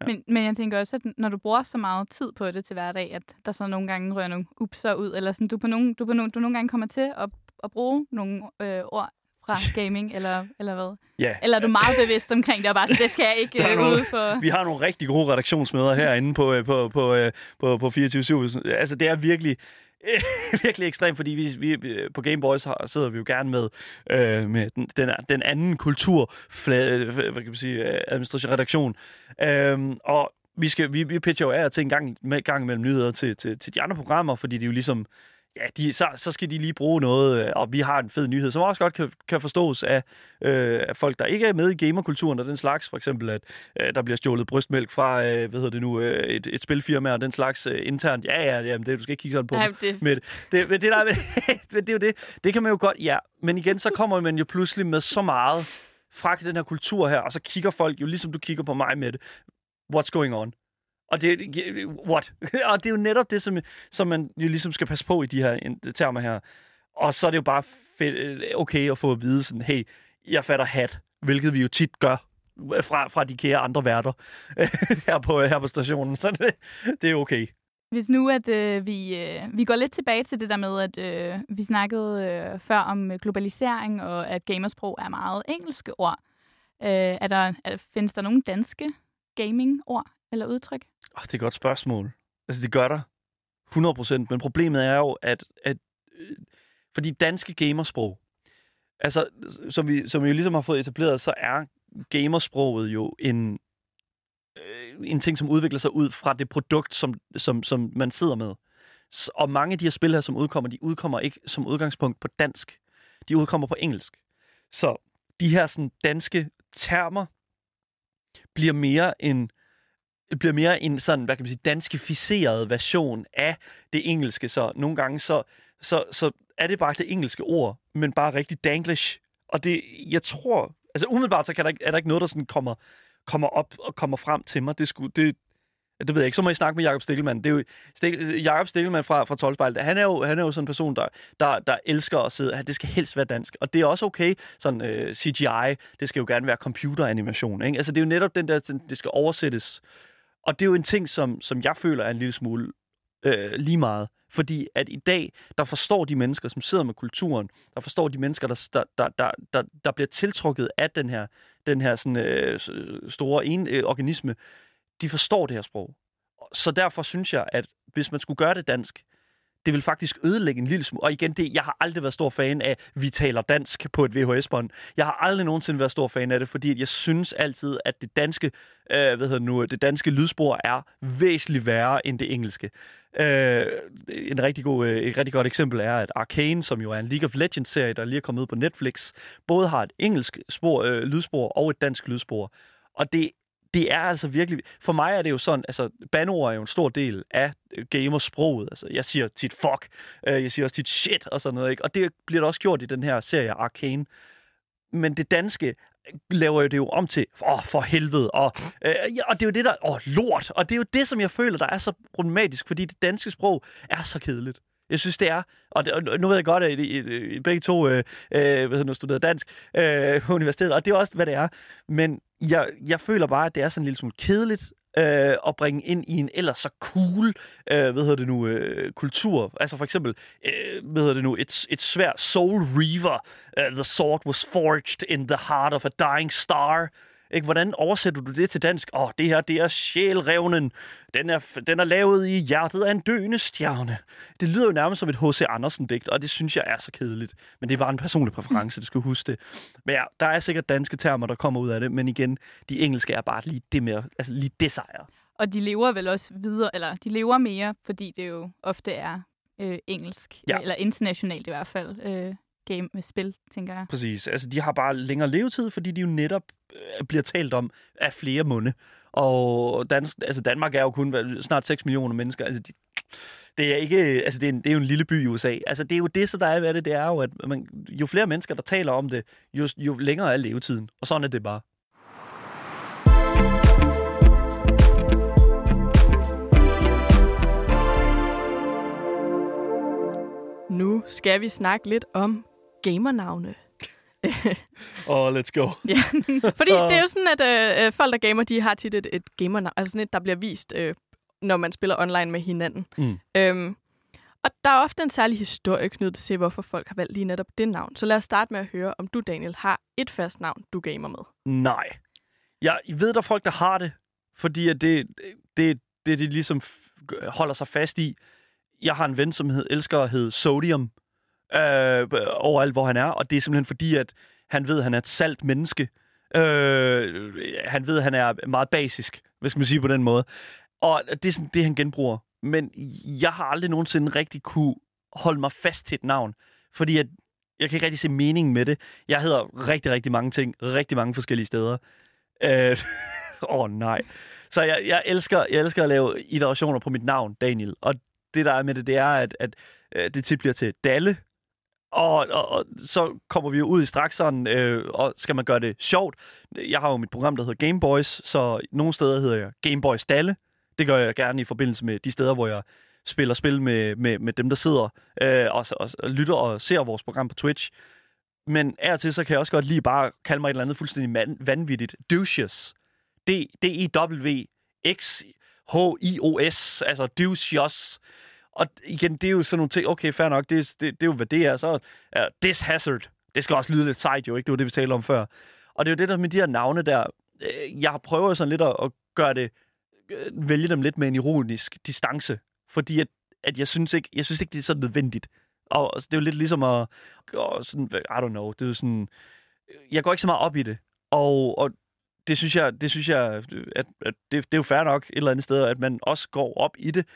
Ja. Men, men jeg tænker også, at når du bruger så meget tid på det til hverdag, at der så nogle gange rører nogle upser ud, eller sådan, du, på nogle, du, på nogle, du nogle gange kommer til at, at bruge nogle øh, ord fra gaming, eller, eller hvad? Ja. Eller er du meget bevidst omkring det, og bare sådan, det skal jeg ikke øh, ud for? Vi har nogle rigtig gode redaktionsmøder herinde på, øh, på, på, øh, på, på 24 Altså, det er virkelig virkelig ekstremt, fordi vi, vi på Game Boys har, sidder vi jo gerne med, øh, med den, den, den anden kultur, hvad kan man sige, øh, administration, redaktion. Øh, og vi, skal, vi, vi pitcher jo af til en gang, med, gang mellem nyheder til, til, til de andre programmer, fordi de jo ligesom ja, de, så, så skal de lige bruge noget, øh, og vi har en fed nyhed, som også godt kan, kan forstås af, øh, af folk, der ikke er med i gamerkulturen og den slags. For eksempel, at øh, der bliver stjålet brystmælk fra, øh, hvad hedder det nu, øh, et, et spilfirma og den slags øh, internt. Ja, ja, jamen, det, du skal ikke kigge sådan på Nej, det. Med, det, det, der, det er jo det. Det kan man jo godt, ja. Men igen, så kommer man jo pludselig med så meget fra den her kultur her, og så kigger folk jo, ligesom du kigger på mig med det, what's going on? Og det, what? og det er jo netop det, som, som man jo ligesom skal passe på i de her termer her. Og så er det jo bare fedt, øh, okay at få at vide sådan, hey, jeg fatter hat, hvilket vi jo tit gør øh, fra, fra de kære andre værter her, på, øh, her på stationen. Så det, det er okay. Hvis nu, at øh, vi, øh, vi går lidt tilbage til det der med, at øh, vi snakkede øh, før om globalisering, og at gamersprog er meget engelske ord. Øh, er der, er, findes der nogle danske gaming-ord eller udtryk? Oh, det er et godt spørgsmål. Altså, det gør der. 100%. Men problemet er jo, at, at øh, fordi danske gamersprog, altså, som vi, som vi jo ligesom har fået etableret, så er gamersproget jo en, øh, en ting, som udvikler sig ud fra det produkt, som, som, som man sidder med. Og mange af de her spil her, som udkommer, de udkommer ikke som udgangspunkt på dansk. De udkommer på engelsk. Så de her sådan, danske termer bliver mere en bliver mere en sådan, hvad kan man sige, danskificeret version af det engelske. Så nogle gange så, så, så er det bare det engelske ord, men bare rigtig danglish. Og det, jeg tror, altså umiddelbart så kan der er der ikke noget, der sådan kommer, kommer op og kommer frem til mig. Det, skulle, det, det ved jeg ikke. Så må I snakke med Jakob Stikkelmann. Det er jo Stik, Jakob Stikkelmann fra, fra Tolspejl. Han er jo, han er jo sådan en person, der, der, der elsker at sidde. Det skal helst være dansk. Og det er også okay. Sådan øh, CGI, det skal jo gerne være computeranimation. Ikke? Altså det er jo netop den der, det skal oversættes og det er jo en ting, som, som jeg føler er en lille smule øh, lige meget. Fordi at i dag, der forstår de mennesker, som sidder med kulturen, der forstår de mennesker, der, der, der, der, der bliver tiltrukket af den her, den her sådan, øh, store en, øh, organisme, de forstår det her sprog. Så derfor synes jeg, at hvis man skulle gøre det dansk, det vil faktisk ødelægge en lille smule. Og igen, det, jeg har aldrig været stor fan af, at vi taler dansk på et VHS-bånd. Jeg har aldrig nogensinde været stor fan af det, fordi jeg synes altid, at det danske, øh, hvad hedder nu, det danske lydspor er væsentligt værre end det engelske. Øh, en rigtig god, øh, et rigtig godt eksempel er, at Arcane, som jo er en League of Legends-serie, der lige er kommet ud på Netflix, både har et engelsk spor, øh, lydspor og et dansk lydspor. Og det det er altså virkelig... For mig er det jo sådan, altså, banord er jo en stor del af øh, gamersproget. Altså, jeg siger tit fuck, øh, jeg siger også tit shit og sådan noget, ikke? Og det bliver der også gjort i den her serie Arcane. Men det danske øh, laver jo det jo om til, åh, oh, for helvede, og, øh, ja, og det er jo det der, åh, oh, lort, og det er jo det, som jeg føler, der er så problematisk, fordi det danske sprog er så kedeligt. Jeg synes, det er. Og, det, og nu ved jeg godt, at I, I, I begge to øh, øh, hvad nu, studerede dansk øh, på universitetet, og det er også, hvad det er. Men jeg, jeg føler bare, at det er sådan en lille smule kedeligt øh, at bringe ind i en ellers så cool, øh, hvad hedder det nu, øh, kultur. Altså for eksempel, øh, hvad hedder det nu, et, et svært Soul Reaver, uh, the sword was forged in the heart of a dying star. Ikke? Hvordan oversætter du det til dansk? Åh, oh, det her, det er sjælrevnen. Den er, den er lavet i hjertet af en døende stjerne. Det lyder jo nærmest som et H.C. Andersen-digt, og det synes jeg er så kedeligt. Men det er bare en personlig præference, det skal huske det. Men ja, der er sikkert danske termer, der kommer ud af det, men igen, de engelske er bare lige det mere, altså lige det sejr. Og de lever vel også videre, eller de lever mere, fordi det jo ofte er øh, engelsk, ja. eller internationalt i hvert fald, øh, game med spil, tænker jeg. Præcis. Altså, de har bare længere levetid, fordi de jo netop øh, bliver talt om af flere munde. Og dansk, altså Danmark er jo kun snart 6 millioner mennesker. Altså, de, det er ikke, altså det er, en, det er jo en lille by i USA. Altså det er jo det, så der er ved det, det er jo, at man, jo flere mennesker, der taler om det, jo, jo længere er levetiden. Og sådan er det bare. Nu skal vi snakke lidt om gamernavne. Oh, let's go. ja, fordi det er jo sådan, at øh, øh, folk, der gamer, de har tit et, et gamernavn, altså sådan et, der bliver vist, øh, når man spiller online med hinanden. Mm. Øhm, og der er ofte en særlig historie knyttet til, hvorfor folk har valgt lige netop det navn. Så lad os starte med at høre, om du, Daniel, har et fast navn, du gamer med. Nej. Jeg ved, der er folk, der har det, fordi at det, det, det, de ligesom holder sig fast i. Jeg har en ven, som hed, elsker at hedde Sodium øh, overalt, hvor han er, og det er simpelthen fordi, at han ved, at han er et salt menneske. Øh, han ved, at han er meget basisk, hvad skal man sige på den måde. Og det er sådan det, han genbruger. Men jeg har aldrig nogensinde rigtig kunne holde mig fast til et navn, fordi at jeg kan ikke rigtig se meningen med det. Jeg hedder rigtig, rigtig mange ting, rigtig mange forskellige steder. Øh, åh oh, nej. Så jeg, jeg, elsker, jeg elsker at lave iterationer på mit navn, Daniel. Og det, der er med det, det er, at, at, at det tit bliver til Dalle, og, og, og så kommer vi jo ud i strakseren, øh, og skal man gøre det sjovt. Jeg har jo mit program, der hedder Game Boys, så nogle steder hedder jeg Game Boys Dalle. Det gør jeg gerne i forbindelse med de steder, hvor jeg spiller spil med, med, med dem, der sidder øh, og, og, og lytter og ser vores program på Twitch. Men af og til, så kan jeg også godt lige bare kalde mig et eller andet fuldstændig man, vanvittigt. Douches. D-E-W-X-H-I-O-S. Altså douches. Og igen, det er jo sådan nogle ting, okay, fair nok, det, det, det er jo, hvad det er. Så uh, this hazard, det skal også lyde lidt sejt jo, ikke? Det var det, vi talte om før. Og det er jo det der med de her navne der. Øh, jeg har prøvet sådan lidt at, at gøre det, øh, vælge dem lidt med en ironisk distance. Fordi at, at jeg synes ikke, jeg synes ikke, det er så nødvendigt. Og det er jo lidt ligesom at, og sådan, I don't know, det er jo sådan, jeg går ikke så meget op i det. Og, og det synes jeg, det synes jeg, at, at det, det er jo fair nok et eller andet sted, at man også går op i det.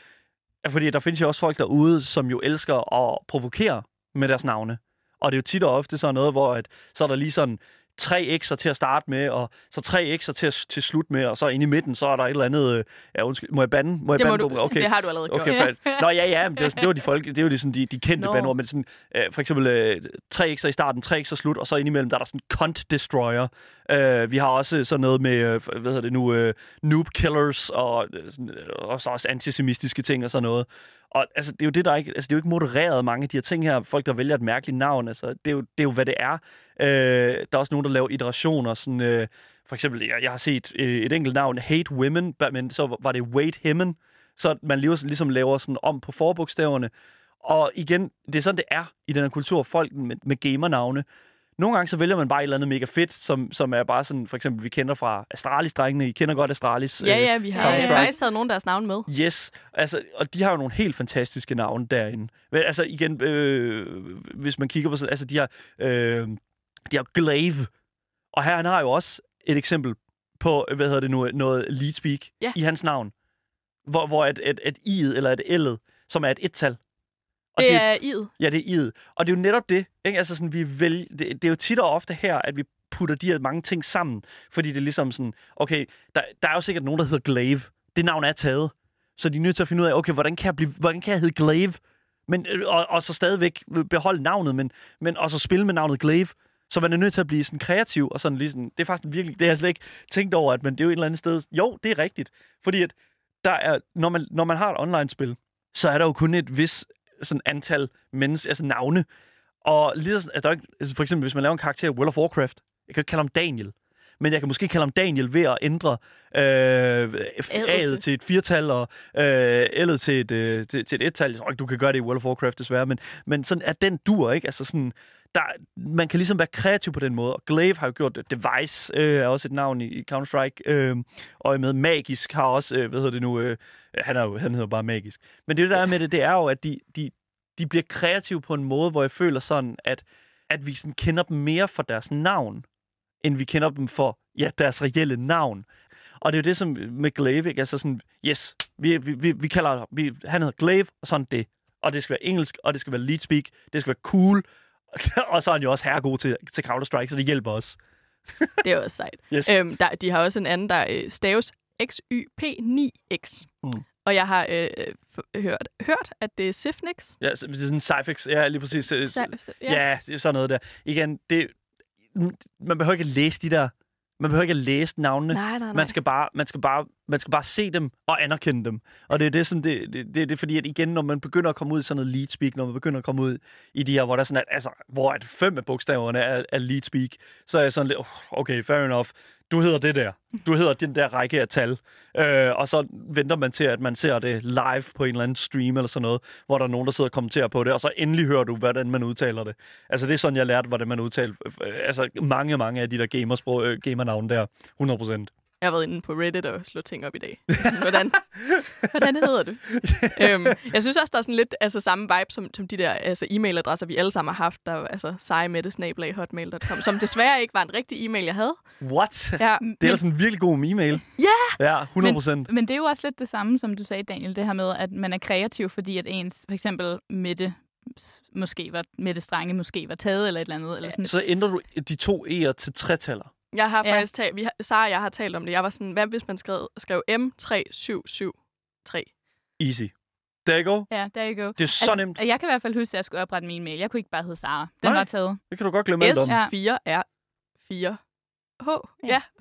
Fordi der findes jo også folk derude, som jo elsker at provokere med deres navne. Og det er jo tit og ofte sådan noget, hvor at, så er der lige sådan tre x'er til at starte med, og så tre x'er til at til slut med, og så inde i midten, så er der et eller andet... Øh, ja, undskyld, må jeg bande? Må jeg det, bande må du, okay. det har du allerede okay, gjort. Ja. Nå, ja, ja, men det, var, det var de folk, det var de, sådan, de, de kendte Nå. bandord, men sådan, øh, for eksempel øh, tre x'er i starten, tre x'er slut, og så indimellem, der er der sådan Cunt Destroyer. Øh, vi har også sådan noget med, øh, hvad hedder det nu, øh, Noob Killers, og, øh, sådan, øh, og så også antisemitiske ting og sådan noget. Og altså, det er jo det, der ikke, altså, det er jo ikke modereret mange af de her ting her. Folk, der vælger et mærkeligt navn, altså, det er jo, det er jo hvad det er. Øh, der er også nogen, der laver iterationer, sådan, øh, for eksempel, jeg, jeg har set øh, et enkelt navn, Hate Women, men så var det Wait Himmen, så man ligesom, ligesom laver sådan om på forbogstaverne. Og igen, det er sådan, det er i den her kultur, folk med, med gamernavne. Nogle gange så vælger man bare et eller andet mega fedt, som, som er bare sådan, for eksempel, vi kender fra Astralis-drengene. I kender godt Astralis. Ja, ja, vi har ja, faktisk taget nogen af deres navn med. Yes, altså, og de har jo nogle helt fantastiske navne derinde. Men altså igen, øh, hvis man kigger på sådan, altså de har, øh, de har Glaive, og her han har jo også et eksempel på, hvad hedder det nu, noget lead speak Ja. i hans navn, hvor, hvor et, et, et i'et eller et l'et, som er et et-tal. Og Det er id. Ja, det er i'et. Og det er jo netop det, ikke? Altså sådan, vi vælger, det, det er jo tit og ofte her, at vi putter de her mange ting sammen, fordi det er ligesom sådan, okay, der, der er jo sikkert nogen, der hedder Glaive. Det navn er taget. Så de er nødt til at finde ud af, okay, hvordan kan jeg, blive, hvordan kan jeg hedde Glaive? Men, øh, og, og så stadigvæk beholde navnet, men, men også spille med navnet Glaive. Så man er nødt til at blive sådan kreativ, og sådan ligesom, det er faktisk virkelig, det har jeg slet ikke tænkt over, at men det er jo et eller andet sted, jo, det er rigtigt. Fordi at der er, når man, når man har et online-spil, så er der jo kun et vis sådan antal mennesker, altså navne. Og lige sådan, altså, der er ikke, altså for eksempel, hvis man laver en karakter i World of Warcraft, jeg kan ikke kalde ham Daniel, men jeg kan måske kalde ham Daniel ved at ændre øh, A'et til et firtal og øh, L'et til et, øh, til, til et et-tal. Jeg tror ikke, du kan gøre det i World of Warcraft desværre, men, men sådan at den dur, ikke? Altså sådan, der, man kan ligesom være kreativ på den måde. Og Glaive har jo gjort det. Device øh, er også et navn i, i Counter-Strike. Øh, og med Magisk har også, øh, hvad hedder det nu, øh, han, er jo, han hedder bare Magisk. Men det, der er med det, det er jo, at de, de, de bliver kreative på en måde, hvor jeg føler sådan, at, at vi sådan kender dem mere for deres navn, end vi kender dem for ja, deres reelle navn. Og det er jo det, som med Glaive, ikke? Altså sådan, yes, vi, vi, vi, vi kalder, vi, han hedder Glaive, og sådan det. Og det skal være engelsk, og det skal være lead speak, det skal være cool, og så er han jo også herregod til, til Counter-Strike, så det hjælper os. Det er også sejt. Yes. Øhm, der, de har også en anden, der øh, staves XYP9X. Mm. Og jeg har øh, f- hørt, hørt, at det er Sifnix. Ja, det er sådan Cyfix. Ja, lige præcis. Øh, Ja. Ja, det er sådan noget der. Igen, det, man behøver ikke at læse de der. Man behøver ikke at læse navnene. Nej, nej, nej. Man skal, bare, man, skal bare, man skal bare se dem og anerkende dem. Og det er det, som det, det, det, det fordi, at igen, når man begynder at komme ud i sådan noget lead speak, når man begynder at komme ud i de her, hvor der er sådan, at, altså, hvor at fem af bogstaverne er, er lead speak, så er jeg sådan lidt, oh, okay, fair enough. Du hedder det der. Du hedder den der række af tal. Øh, og så venter man til, at man ser det live på en eller anden stream eller sådan noget, hvor der er nogen, der sidder og kommenterer på det, og så endelig hører du, hvordan man udtaler det. Altså, det er sådan, jeg lærte, hvordan man udtaler øh, altså, mange, mange af de der gamersprog, øh, gamernavne der. 100 procent. Jeg har været inde på Reddit og slået ting op i dag. Hvordan, hvordan hedder det? øhm, jeg synes også, der er sådan lidt altså, samme vibe som, som de der altså, e-mailadresser, vi alle sammen har haft. Der altså sejmette.hotmail.com, som desværre ikke var en rigtig e-mail, jeg havde. What? Ja, Det er da sådan en virkelig god e-mail. Ja! Ja, 100 procent. Men det er jo også lidt det samme, som du sagde, Daniel, det her med, at man er kreativ, fordi at ens, for eksempel Mette, måske var, Mette Strange måske var taget, eller et eller andet. Eller sådan. Så ændrer du de to E'er til tretaller. Jeg har Ja. faktisk talt, vi har, Sara og jeg har talt om det. Jeg var sådan, hvad hvis man skrev, skrev M3773? Easy. There you go. Ja, there you go. Det er så nemt. Jeg kan i hvert fald huske, at jeg skulle oprette min mail. Jeg kunne ikke bare hedde Sara. Den Nej. var taget. Det kan du godt glemme alt om. S4R4H. Ja, Ja.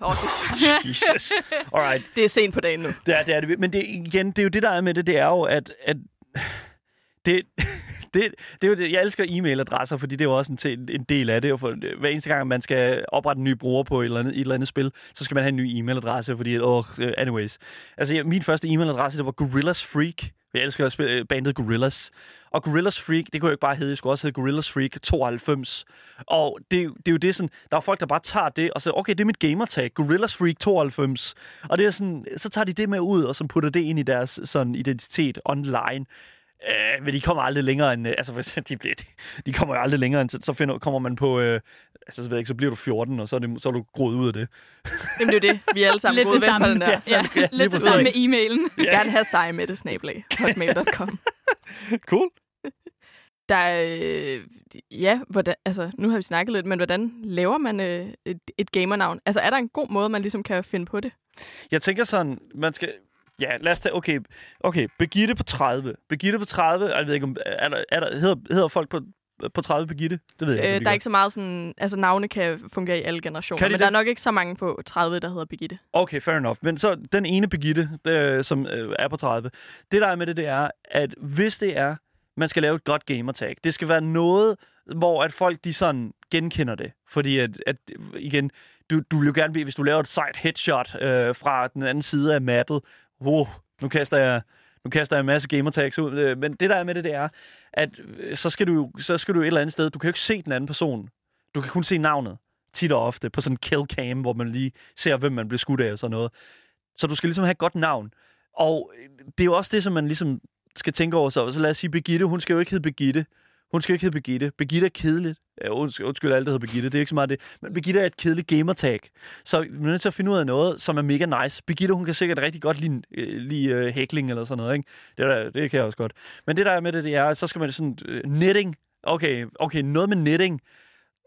oh, det, Jesus. Alright. det er sent på dagen nu. Det er det. Er det. Men det, igen, det er jo det, der er med det, det er jo, at, at det, det, det er jo det. Jeg elsker e-mailadresser, fordi det er jo også en, en del af det. Og for, hver eneste gang, man skal oprette en ny bruger på et eller andet, et eller andet spil, så skal man have en ny e-mailadresse, fordi, oh, anyways. Altså, ja, min første e-mailadresse, det var Gorillas Freak. Jeg elsker at øh, bandet Gorillas. Og Gorillas Freak, det kunne jo ikke bare hedde, jeg skulle også hedde Gorillas Freak 92. Og det, det er jo det sådan, der er folk, der bare tager det og siger, okay, det er mit gamertag, Gorillas Freak 92. Og det er sådan, så tager de det med ud, og så putter det ind i deres sådan, identitet online. Øh, men de kommer aldrig længere end, øh, altså hvis de, bliver, de kommer jo aldrig længere end, så, så finder, kommer man på, øh, altså så ved jeg ikke, så bliver du 14, og så er, det, så er du groet ud af det. Jamen, det er jo det. Vi er alle sammen Lidt gået det væk fra den der. Ja, Ja, lige lidt det samme med e-mailen. Vil gerne have sejmette snablag. hotmail.com. Cool. Der er, øh, ja, hvordan, altså, nu har vi snakket lidt, men hvordan laver man øh, et, et gamernavn? Altså, er der en god måde, man ligesom kan finde på det? Jeg tænker sådan, man skal... Ja, lad os tage... Okay, okay Begitte på 30. Begitte på 30, jeg ved ikke, om... Er der, er der, hedder, hedder folk på, på 30 Begitte? Det ved jeg ikke. om Øh, de der er ikke så meget sådan... Altså, navne kan fungere i alle generationer, de men det? der er nok ikke så mange på 30, der hedder Birgitte. Okay, fair enough. Men så den ene Begitte, der, som øh, er på 30. Det der er med det, det er, at hvis det er, man skal lave et godt gamertag, det skal være noget, hvor at folk de sådan genkender det. Fordi at, at igen, du, du vil jo gerne blive, hvis du laver et sejt headshot øh, fra den anden side af mappet, wow, nu kaster jeg nu kaster jeg en masse gamertags ud, øh, men det der er med det, det er, at øh, så skal, du, jo- så skal du et eller andet sted, du kan jo ikke se den anden person. Du kan kun se navnet tit og ofte på sådan en kill cam, hvor man lige ser, hvem man bliver skudt af og sådan noget. Så du skal ligesom have et godt navn. Og øh, det er jo også det, som man ligesom skal tænke over. Så, så lad os sige, Birgitte, hun skal jo ikke hedde Birgitte. Hun skal ikke hedde Birgitte. Birgitte er kedeligt. Ja, øh, undskyld, undskyld alt, der hedder Birgitte. Det er ikke så meget det. Men Birgitte er et kedeligt gamertag. Så vi er nødt til at finde ud af noget, som er mega nice. Birgitte, hun kan sikkert rigtig godt lide, øh, lide uh, hækling eller sådan noget. Ikke? Det, der, det kan jeg også godt. Men det der er med det, det er, så skal man sådan uh, knitting. Okay, okay, noget med knitting.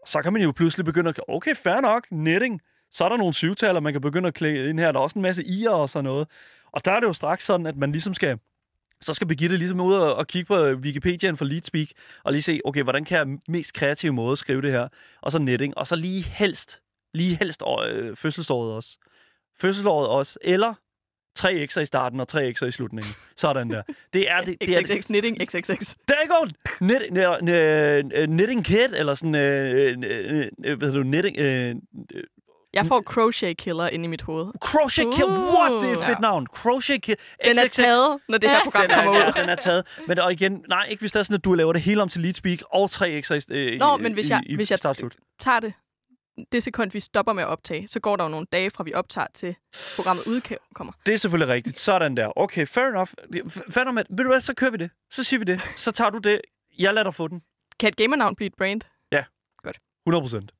Så kan man jo pludselig begynde at... Okay, fair nok, knitting. Så er der nogle syvtaler, man kan begynde at klikke ind her. Der er også en masse i'er og sådan noget. Og der er det jo straks sådan, at man ligesom skal så skal Birgitte ligesom ud og, og kigge på Wikipediaen for Leadspeak, og lige se, okay, hvordan kan jeg mest kreative måde skrive det her? Og så netting, og så lige helst, lige helst øh, fødselsåret også. Fødselsåret også, eller tre x'er i starten og tre x'er i slutningen. Sådan der. Det er det. det, er, XXX, knitting, XXX. der er go! Knit, knit, knit, knitting kit, eller sådan, øh, øh, øh, hvad hedder det, knitting, øh, Jeg får crochet killer ind i mit hoved. crochet kit, Uh. what? Det er et Ja. fedt navn. Crochet kit. Den er taget, når det her program Den er, kommer ja, ud. den er taget. Men og igen, nej, ikke hvis det er sådan, at du laver det hele om til Leadspeak og tre x'er i, øh, Nå, men hvis jeg- i hvis jeg-. Tager det det sekund, vi stopper med at optage, så går der jo nogle dage fra, vi optager til programmet udkommer. Det er selvfølgelig rigtigt. Sådan der. Okay, fair enough. Fair med. Ved du hvad, så kører vi det. Så siger vi det. Så tager du det. Jeg lader dig få den. Kan et gamernavn blive et brand? 100 procent.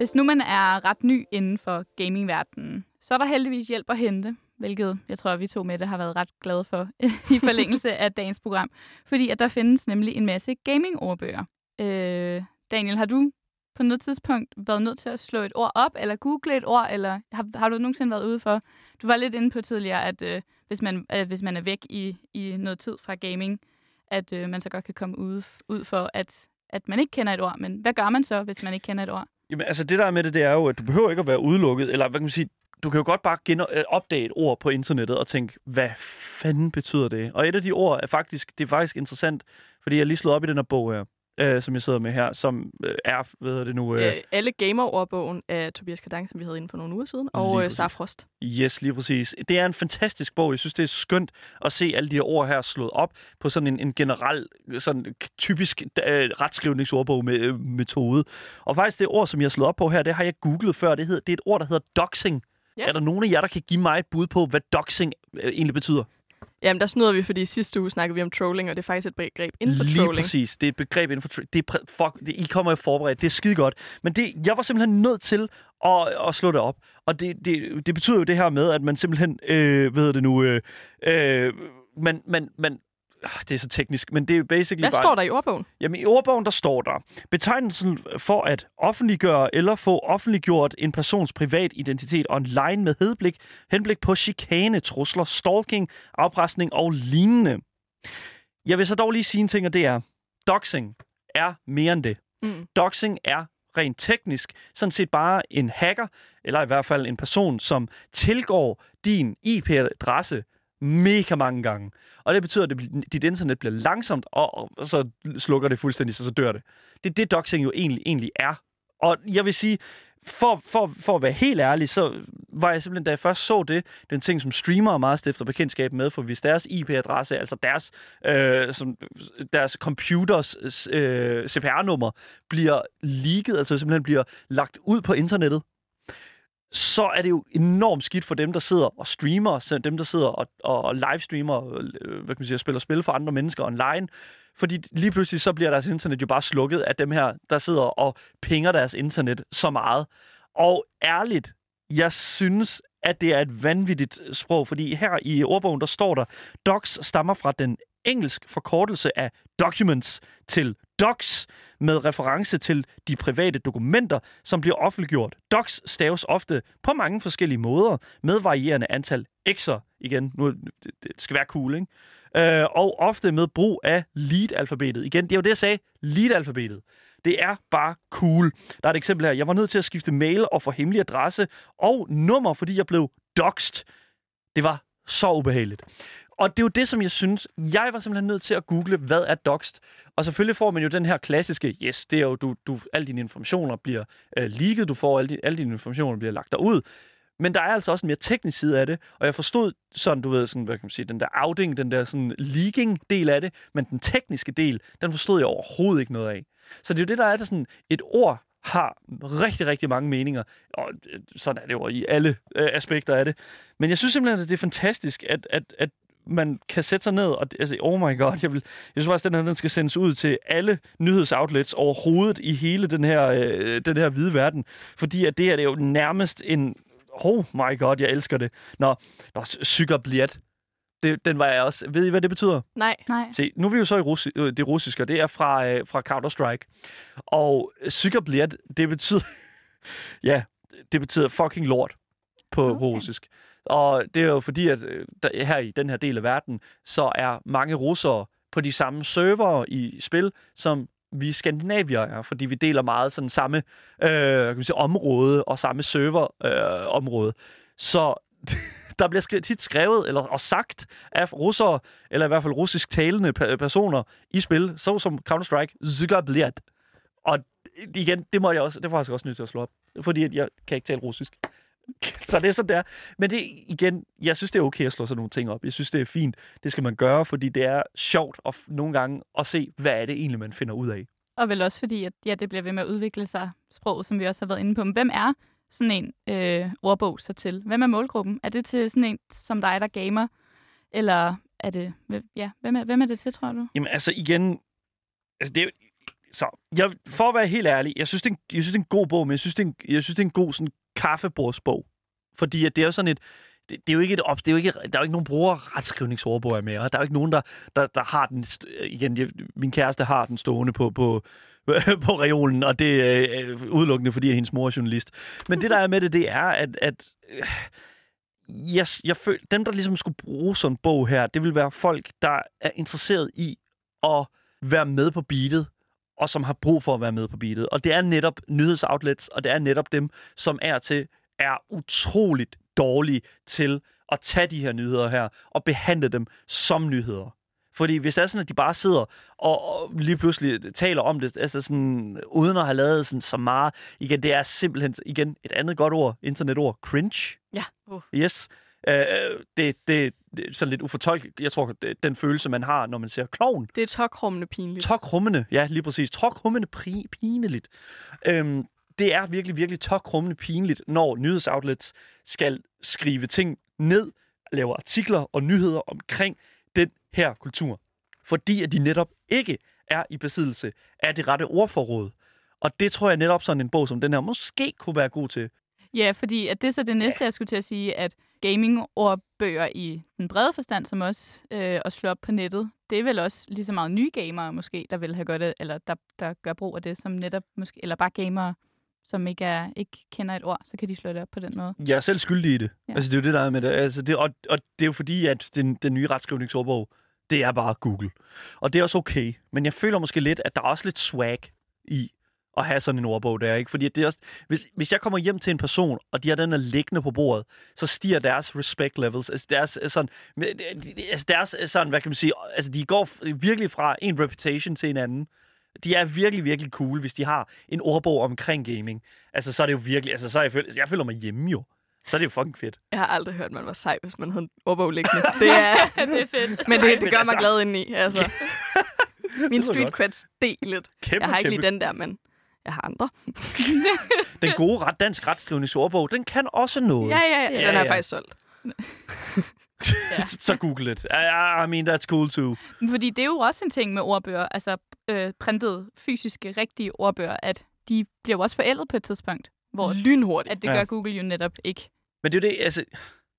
Hvis nu man er ret ny inden for gamingverdenen, så er der heldigvis hjælp at hente, hvilket jeg tror, vi to med det har været ret glade for i forlængelse af dagens program. Fordi at der findes nemlig en masse gaming-ordbøger. Øh, Daniel, har du på noget tidspunkt været nødt til at slå et ord op, eller google et ord, eller har, har du nogensinde været ude for? Du var lidt inde på tidligere, at øh, hvis, man, øh, hvis man er væk i, i noget tid fra gaming, at øh, man så godt kan komme ud, ud for, at, at man ikke kender et ord. Men hvad gør man så, hvis man ikke kender et ord? Jamen, altså det der er med det, det er jo, at du behøver ikke at være udelukket, eller hvad kan man sige, du kan jo godt bare gen- øh, opdage et ord på internettet og tænke, hvad fanden betyder det? Og et af de ord er faktisk, det er faktisk interessant, fordi jeg lige slået op i den her bog her, øh, som jeg sidder med her, som øh, er, hvad hedder det nu? Øh, Øh, alle gamer-ordbogen af Tobias Kadang, som vi havde inde for nogle uger siden, og øh. Safrost. Yes, lige præcis. Det er en fantastisk bog. Jeg synes, det er skønt at se alle de her ord her slået op på sådan en, en generel, sådan typisk øh, retskrivningsordbog med øh, metode. Og faktisk det ord, som jeg har slået op på her, det har jeg googlet før. Det, hedder, det er et ord, der hedder doxing. Ja. Er der nogen af jer, der kan give mig et bud på, hvad doxing øh, egentlig betyder? Jamen, der snyder vi, fordi sidste uge snakkede vi om trolling, og det er faktisk et begreb inden for Lige trolling. præcis. Det er et begreb inden for... Tra- det er fuck, det, I kommer jo forberedt. Det er skide godt. Men det, jeg var simpelthen nødt til at, at slå det op. Og det, det, det betyder jo det her med, at man simpelthen... Øh, hvad hedder det nu? Øh, øh, man, man, man, det er så teknisk, men det er jo basically Hvad bare... står der i ordbogen? Jamen i ordbogen, der står der, betegnelsen for at offentliggøre eller få offentliggjort en persons privat identitet online med henblik, henblik på chikane, trusler, stalking, afpresning og lignende. Jeg vil så dog lige sige en ting, og det er, doxing er mere end det. Mm. Doxing er rent teknisk sådan set bare en hacker, eller i hvert fald en person, som tilgår din IP-adresse mega mange gange. Og det betyder, at det, dit internet bliver langsomt, og, og så slukker det fuldstændig, så så dør det. Det er det, doxing jo egentlig, egentlig er. Og jeg vil sige, for, for, for at være helt ærlig, så var jeg simpelthen, da jeg først så det, den ting, som streamere meget stifter bekendtskab med, for hvis deres IP-adresse, altså deres, øh, som, deres computers øh, CPR-nummer, bliver leaget, altså simpelthen bliver lagt ud på internettet, så er det jo enormt skidt for dem, der sidder og streamer, så dem, der sidder og, og livestreamer, øh, hvad kan man sige, og spiller spil for andre mennesker online. Fordi lige pludselig så bliver deres internet jo bare slukket af dem her, der sidder og pinger deres internet så meget. Og ærligt, jeg synes, at det er et vanvittigt sprog, fordi her i ordbogen, der står der, docs stammer fra den engelsk forkortelse af documents til docs, med reference til de private dokumenter, som bliver offentliggjort. Docs staves ofte på mange forskellige måder, med varierende antal x'er. Igen, nu det, det skal være cool, ikke? Øh, og ofte med brug af lead-alfabetet. Igen, det er jo det, jeg sagde. Lead-alfabetet. Det er bare cool. Der er et eksempel her. Jeg var nødt til at skifte mail og få hemmelig adresse og nummer, fordi jeg blev doxed. Det var så ubehageligt. Og det er jo det, som jeg synes, jeg var simpelthen nødt til at google, hvad er doxed? Og selvfølgelig får man jo den her klassiske, yes, det er jo, du, du, alle dine informationer bliver øh, leaget, du får alle, din, alle dine informationer bliver lagt derud. Men der er altså også en mere teknisk side af det, og jeg forstod sådan, du ved, sådan, hvad kan man sige, den der outing, den der sådan leaking-del af det, men den tekniske del, den forstod jeg overhovedet ikke noget af. Så det er jo det, der er der sådan, et ord har rigtig, rigtig mange meninger, og øh, sådan er det jo i alle øh, aspekter af det. Men jeg synes simpelthen, at det er fantastisk, at, at, at man kan sætte sig ned og altså, oh my god, jeg, vil, jeg synes faktisk, at den her den skal sendes ud til alle nyhedsoutlets overhovedet i hele den her, øh, den her hvide verden. Fordi at det her det er jo nærmest en... Oh my god, jeg elsker det. Nå, nå psykerbliat. Det, den var jeg også... Ved I, hvad det betyder? Nej. Nej. Se, nu er vi jo så i russi- øh, det russiske, og det er fra, øh, fra Counter-Strike. Og psykerbliat, det betyder... ja, det betyder fucking lort på Okay. okay. russisk. Og det er jo fordi, at øh, der, her i den her del af verden, så er mange russere på de samme servere i spil, som vi skandinavier er, fordi vi deler meget sådan samme øh, kan man sige, område og samme serverområde. Øh, område. så der bliver skrevet, tit skrevet eller og sagt af russere, eller i hvert fald russisk talende pe- personer i spil, så som Counter-Strike, Zygabliat. Og igen, det må jeg også, det får jeg altså også nødt til at slå op, fordi at jeg kan ikke tale russisk. Så det er sådan der. Men det, igen, jeg synes, det er okay at slå sådan nogle ting op. Jeg synes, det er fint. Det skal man gøre, fordi det er sjovt at, nogle gange at se, hvad er det egentlig, man finder ud af. Og vel også fordi, at ja, det bliver ved med at udvikle sig, sproget, som vi også har været inde på. Men hvem er sådan en øh, ordbog så til? Hvem er målgruppen? Er det til sådan en som dig, der gamer? Eller er det... Ja, hvem er, hvem er det til, tror du? Jamen altså igen, altså det er, så jeg, for at være helt ærlig, jeg synes, det er en, jeg synes, det er en god bog, men jeg synes, det er en, jeg synes, det er en god sådan, kaffebordsbog Fordi at det er jo sådan et, det, det er jo ikke et op, det er jo ikke, der er jo ikke nogen bruger retskrivningsordbog mere. Der er jo ikke nogen, der, der, der har den, igen, jeg, min kæreste har den stående på, på, på reolen, og det er øh, udelukkende, fordi hendes mor er journalist. Men det, der er med det, det er, at, at øh, jeg, jeg føl, dem, der ligesom skulle bruge sådan en bog her, det vil være folk, der er interesseret i at være med på beatet, og som har brug for at være med på beatet. Og det er netop nyhedsoutlets, og det er netop dem, som er til er utroligt dårlige til at tage de her nyheder her og behandle dem som nyheder. Fordi hvis det er sådan, at de bare sidder og, lige pludselig taler om det, altså sådan, uden at have lavet sådan så meget, igen, det er simpelthen, igen, et andet godt ord, internetord, cringe. Ja. Uh. Yes. Øh, det, det, det er sådan lidt ufortolket. Jeg tror, det, den følelse, man har, når man ser klovn. Det er tokrummende pinligt. Tokrummende, ja, lige præcis. Tokrummende pri- pineligt. Øhm, det er virkelig, virkelig tokrummende pinligt, når nyhedsoutlets skal skrive ting ned, lave artikler og nyheder omkring den her kultur. Fordi at de netop ikke er i besiddelse af det rette ordforråd. Og det tror jeg netop sådan en bog som den her måske kunne være god til. Ja, fordi at det er så det næste, jeg skulle til at sige, at gaming-ordbøger i den brede forstand, som også øh, at slå op på nettet, det er vel også lige så meget nye gamere måske, der vil have godt af, eller der, der gør brug af det, som netop måske, eller bare gamere, som ikke, er, ikke kender et ord, så kan de slå det op på den måde. Jeg er selv skyldig i det. Ja. Altså, det er jo det, der er med det. Altså, det og, og det er jo fordi, at den, den nye retskrivningsordbog, det er bare Google. Og det er også okay. Men jeg føler måske lidt, at der er også lidt swag i at have sådan en ordbog der, ikke? Fordi det er også, hvis, hvis jeg kommer hjem til en person, og de har den er liggende på bordet, så stiger deres respect levels, altså deres øh, sådan, altså deres øh, sådan, hvad kan man sige, altså de går virkelig fra en reputation til en anden. De er virkelig, virkelig cool, hvis de har en ordbog omkring gaming. Altså, så er det jo virkelig, altså, så er jeg, føl- jeg føler mig hjemme jo. Så er det jo fucking fedt. Jeg har aldrig hørt, at man var sej, hvis man havde en ordbog liggende. Det er, det er fedt. men det, det gør altså- mig glad indeni. Altså. Min street godt. cred steg lidt. Kæmpe, Jeg har ikke kæmpe. lige den der, men jeg har andre. Den gode ret, dansk retskrivningsordbog, den kan også noget. Ja, ja, ja. Ja, Den er ja. faktisk solgt. Ja. så google it. I, I mean, that's cool too. Fordi det er jo også en ting med ordbøger, altså øh, printede, fysiske, rigtige ordbøger, at de bliver jo også forældet på et tidspunkt, hvor Lynhurtigt. at det Ja. gør Google jo netop ikke. Men det er jo det, altså...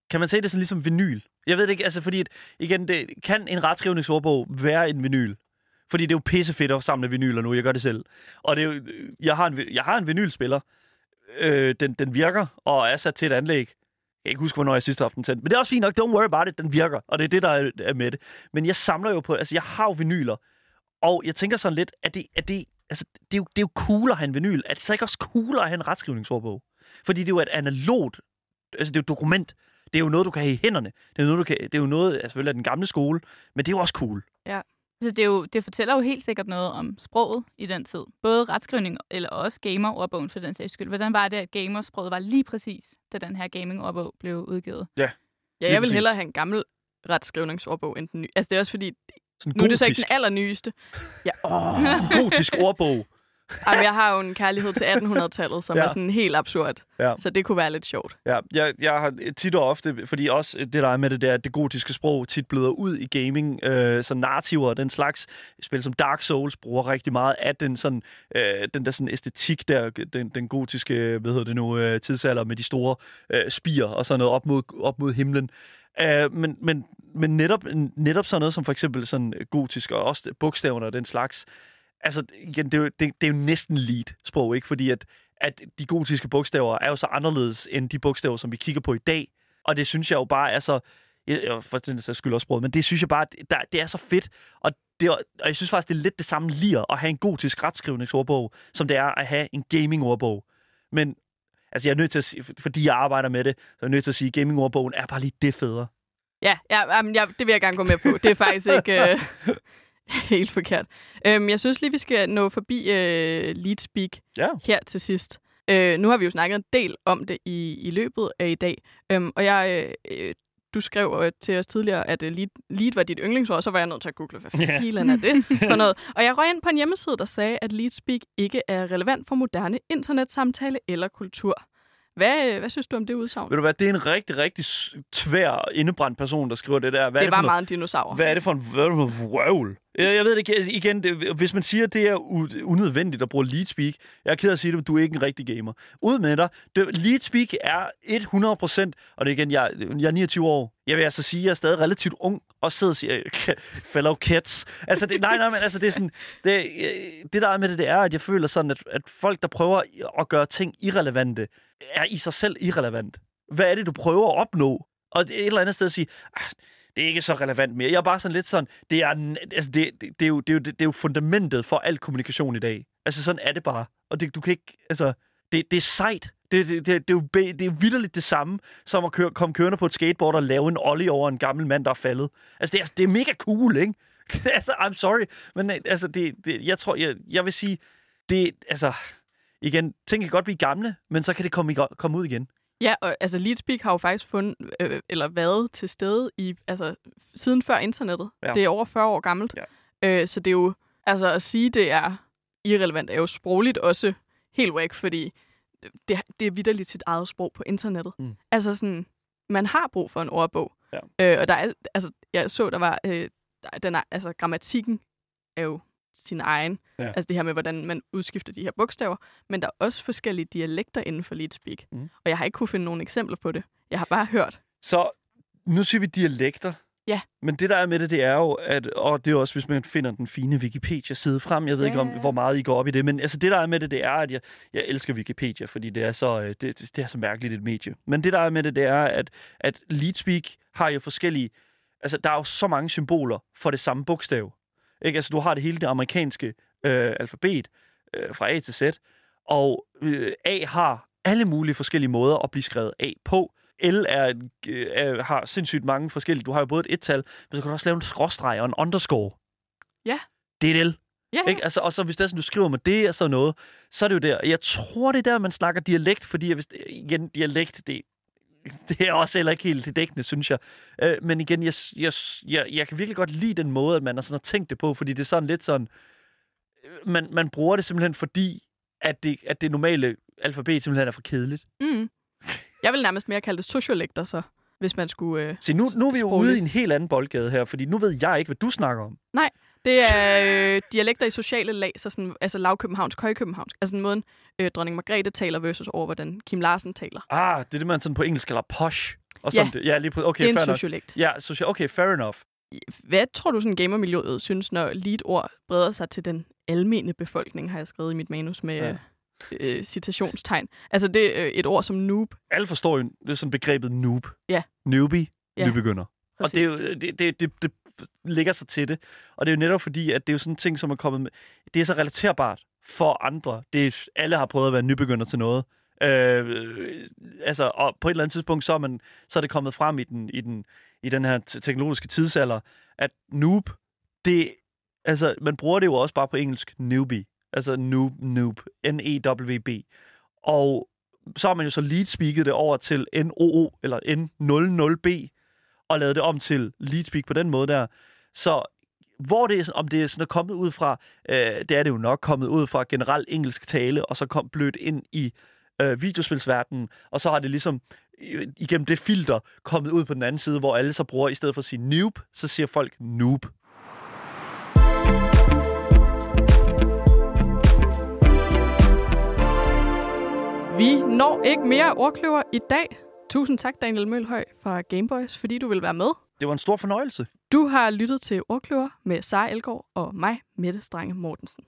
Kan man se det sådan ligesom vinyl? Jeg ved det ikke, altså fordi, at, igen, det, kan en retskrivningsordbog være en vinyl? Fordi det er jo pissefedt at samle vinyler nu, jeg gør det selv. Og det er jo, jeg har en, jeg har en vinylspiller. Øh, den, den virker og er sat til et anlæg. Jeg kan ikke huske, hvornår jeg sidste aften tændte. Men det er også fint nok. Don't worry about it. Den virker. Og det er det, der er, med det. Men jeg samler jo på... Altså, jeg har jo vinyler. Og jeg tænker sådan lidt, at det, at det, altså, det, er jo, det er jo cool at have en vinyl. Er det så ikke også cool at have en retskrivningsordbog? Fordi det er jo et analogt... Altså, det er jo et dokument. Det er jo noget, du kan have i hænderne. Det er, noget, du kan, det er jo noget, altså, selvfølgelig af den gamle skole, men det er jo også cool. Ja. Altså, det, er jo, det fortæller jo helt sikkert noget om sproget i den tid. Både retskrivning eller også gamer-ordbogen for den sags skyld. Hvordan var det, at gamersproget var lige præcis, da den her gaming-ordbog blev udgivet? Ja, Lige jeg vil hellere have en gammel retskrivningsordbog end den nye. Altså, det er også fordi, Sådan nu er det så ikke gotisk, den allernyeste. Ja, åh. sådan gotisk ordbog. Jamen, jeg har jo en kærlighed til 1800-tallet, som Ja. er sådan helt absurd. Ja. Så det kunne være lidt sjovt. Ja, jeg, jeg har tit og ofte, fordi også det der er med det der, at det gotiske sprog tit bløder ud i gaming, øh, så narrativer og den slags spil som Dark Souls bruger rigtig meget af den sådan, øh, den der sådan æstetik der, den, den gotiske, hvad hedder det nu, øh, tidsalder med de store øh, spir og sådan noget op mod, op mod himlen. Uh, men, men, men netop, netop sådan noget som for eksempel sådan gotisk og også bogstaverne og den slags, altså igen, det er jo, det, det er jo næsten lead sprog, ikke? Fordi at, at de gotiske bogstaver er jo så anderledes end de bogstaver, som vi kigger på i dag. Og det synes jeg jo bare er så... Jeg, for den sags skyld også sproget, men det synes jeg bare, det, der, det er så fedt. Og, det, og jeg synes faktisk, det er lidt det samme lir at have en gotisk retskrivningsordbog, som det er at have en gaming-ordbog. Men altså, jeg er nødt til at sige, fordi jeg arbejder med det, så er jeg nødt til at sige, at gaming-ordbogen er bare lige det federe. Ja, ja jamen, jeg, det vil jeg gerne gå med på. Det er faktisk ikke øh, helt forkert. Øhm, jeg synes lige, vi skal nå forbi øh, Lead Speak Ja. her til sidst. Øh, nu har vi jo snakket en del om det i, i løbet af i dag. Øhm, og jeg, øh, du skrev øh, til os tidligere, at øh, lead, lead var dit yndlingsord, så var jeg nødt til at google, hvad Ja. filen er det for noget. Og jeg røg ind på en hjemmeside, der sagde, at Lead Speak ikke er relevant for moderne internetsamtale eller kultur. Hvad, hvad synes du om det udsagn? Ved du hvad, det er en rigtig, rigtig tvær indebrændt person, der skriver det der. Hvad er det for var meget en dinosaur. Hvad er det for en, det vrøvl? Jeg, jeg ved det ikke. Igen, det, hvis man siger, at det er unødvendigt at bruge lead speak, jeg er ked af at sige det, du er ikke en rigtig gamer. Ud med dig. Det, lead speak er 100%, og det er igen, jeg, jeg er 29 år. Jeg vil altså sige, at jeg er stadig relativt ung, og sidder og siger, fellow kids. Altså, det, nej, nej, men altså, det er sådan, det, øh, det der er med det, det er, at jeg føler sådan, at, at folk, der prøver at gøre ting irrelevante, er i sig selv irrelevant. Hvad er det, du prøver at opnå? Og det er et eller andet sted at sige, ah, det er ikke så relevant mere. Jeg er bare sådan lidt sådan, det er, altså det, det, det, er, jo, det, er, jo, det er jo fundamentet for al kommunikation i dag. Altså sådan er det bare. Og det, du kan ikke, altså, det, det er sejt. Det, det, det, det, er jo, be- det er vidderligt det samme, som at køre, komme kørende på et skateboard og lave en ollie over en gammel mand, der er faldet. Altså, det er, det er mega cool, ikke? altså, I'm sorry. Men øh, altså, det, det, jeg tror, jeg, jeg vil sige, det, altså, igen, ting kan godt blive gamle, men så kan det komme, komme ud igen. Ja, og altså Leadspeak har jo faktisk fundet, øh, eller været til stede i, altså, siden før internettet. Ja. Det er over 40 år gammelt. Ja. Øh, så det er jo, altså at sige, det er irrelevant, er jo sprogligt også helt væk, fordi det, det er vidderligt sit eget sprog på internettet. Mm. Altså sådan, man har brug for en ordbog. Ja. Øh, og der er, altså, jeg så, der var, øh, den er, altså grammatikken er jo sin egen. Ja. Altså det her med, hvordan man udskifter de her bogstaver. Men der er også forskellige dialekter inden for Leadspeak. Mm. Og jeg har ikke kunne finde nogen eksempler på det. Jeg har bare hørt. Så nu siger vi dialekter. Ja. Men det, der er med det, det er jo, at, og det er også, hvis man finder den fine Wikipedia-side frem, jeg ved Ja, ikke, om, hvor meget I går op i det, men altså, det, der er med det, det er, at jeg, jeg elsker Wikipedia, fordi det er, så, øh, det, det er så mærkeligt et medie. Men det, der er med det, det er, at, at Leadspeak har jo forskellige, altså, der er jo så mange symboler for det samme bogstav. Ikke? Altså, du har det hele det amerikanske øh, alfabet øh, fra A til Z, og øh, A har alle mulige forskellige måder at blive skrevet A på. L er, øh, har sindssygt mange forskellige. Du har jo både et et-tal, men så kan du også lave en skråstreg og en underscore. Ja. Det er et L. Ja, Ikke? Altså, og så hvis det er sådan, du skriver med det og sådan noget, så er det jo der. Jeg tror, det er der, man snakker dialekt, fordi hvis, igen, dialekt, det, det er også heller ikke helt det dækkende, synes jeg. Øh, men igen, jeg, jeg, jeg, jeg kan virkelig godt lide den måde, at man har sådan har tænkt det på, fordi det er sådan lidt sådan, øh, man, man bruger det simpelthen fordi, at det, at det normale alfabet simpelthen er for kedeligt. Mm. Jeg vil nærmest mere kalde det sociolekter, så, hvis man skulle... Øh... Se, nu, nu er vi jo ude i en helt anden boldgade her, fordi nu ved jeg ikke, hvad du snakker om. Det er øh, dialekter i sociale lag, så sådan, altså lavkøbenhavnsk, højkøbenhavnsk. Altså den måden, øh, dronning Margrethe taler versus over, hvordan Kim Larsen taler. Ah, det er det, man sådan på engelsk kalder posh. Og Ja. sådan det. Ja, lige på, okay, det er fair en sociolekt. Ja, social, okay, fair enough. Hvad tror du, sådan gamermiljøet synes, når lead-ord breder sig til den almene befolkning, har jeg skrevet i mit manus med Ja. ja. øh, citationstegn. Altså det er øh, et ord som noob. Alle forstår jo, det er sådan begrebet noob. Ja. Newbie, Ja, nybegynder. Og det, er jo, det, det, det, det lægger sig til det. Og det er jo netop fordi, at det er jo sådan en ting, som er kommet med. Det er så relaterbart for andre. Det er, alle har prøvet at være nybegynder til noget. Øh, altså, og på et eller andet tidspunkt, så er, man, så er det kommet frem i den, i den, i den her teknologiske tidsalder, at noob, det, altså, man bruger det jo også bare på engelsk, newbie. Altså noob, noob, N-E-W-B. Og så har man jo så lead-speaket det over til NOO, eller N00B, og lavet det om til lead-speak på den måde der. Så hvor det er, om det er sådan er kommet ud fra, øh, det er det jo nok kommet ud fra generelt engelsk tale, og så kom blødt ind i øh, videospilsverdenen, og så har det ligesom øh, igennem det filter kommet ud på den anden side, hvor alle så bruger, i stedet for at sige noob, så siger folk noob. Vi når ikke mere ordkløver i dag. Tusind tak, Daniel Mølhøj fra Gameboys, fordi du vil være med. Det var en stor fornøjelse. Du har lyttet til Ordkløver med Sara Elgaard og mig, Mette Strange Mortensen.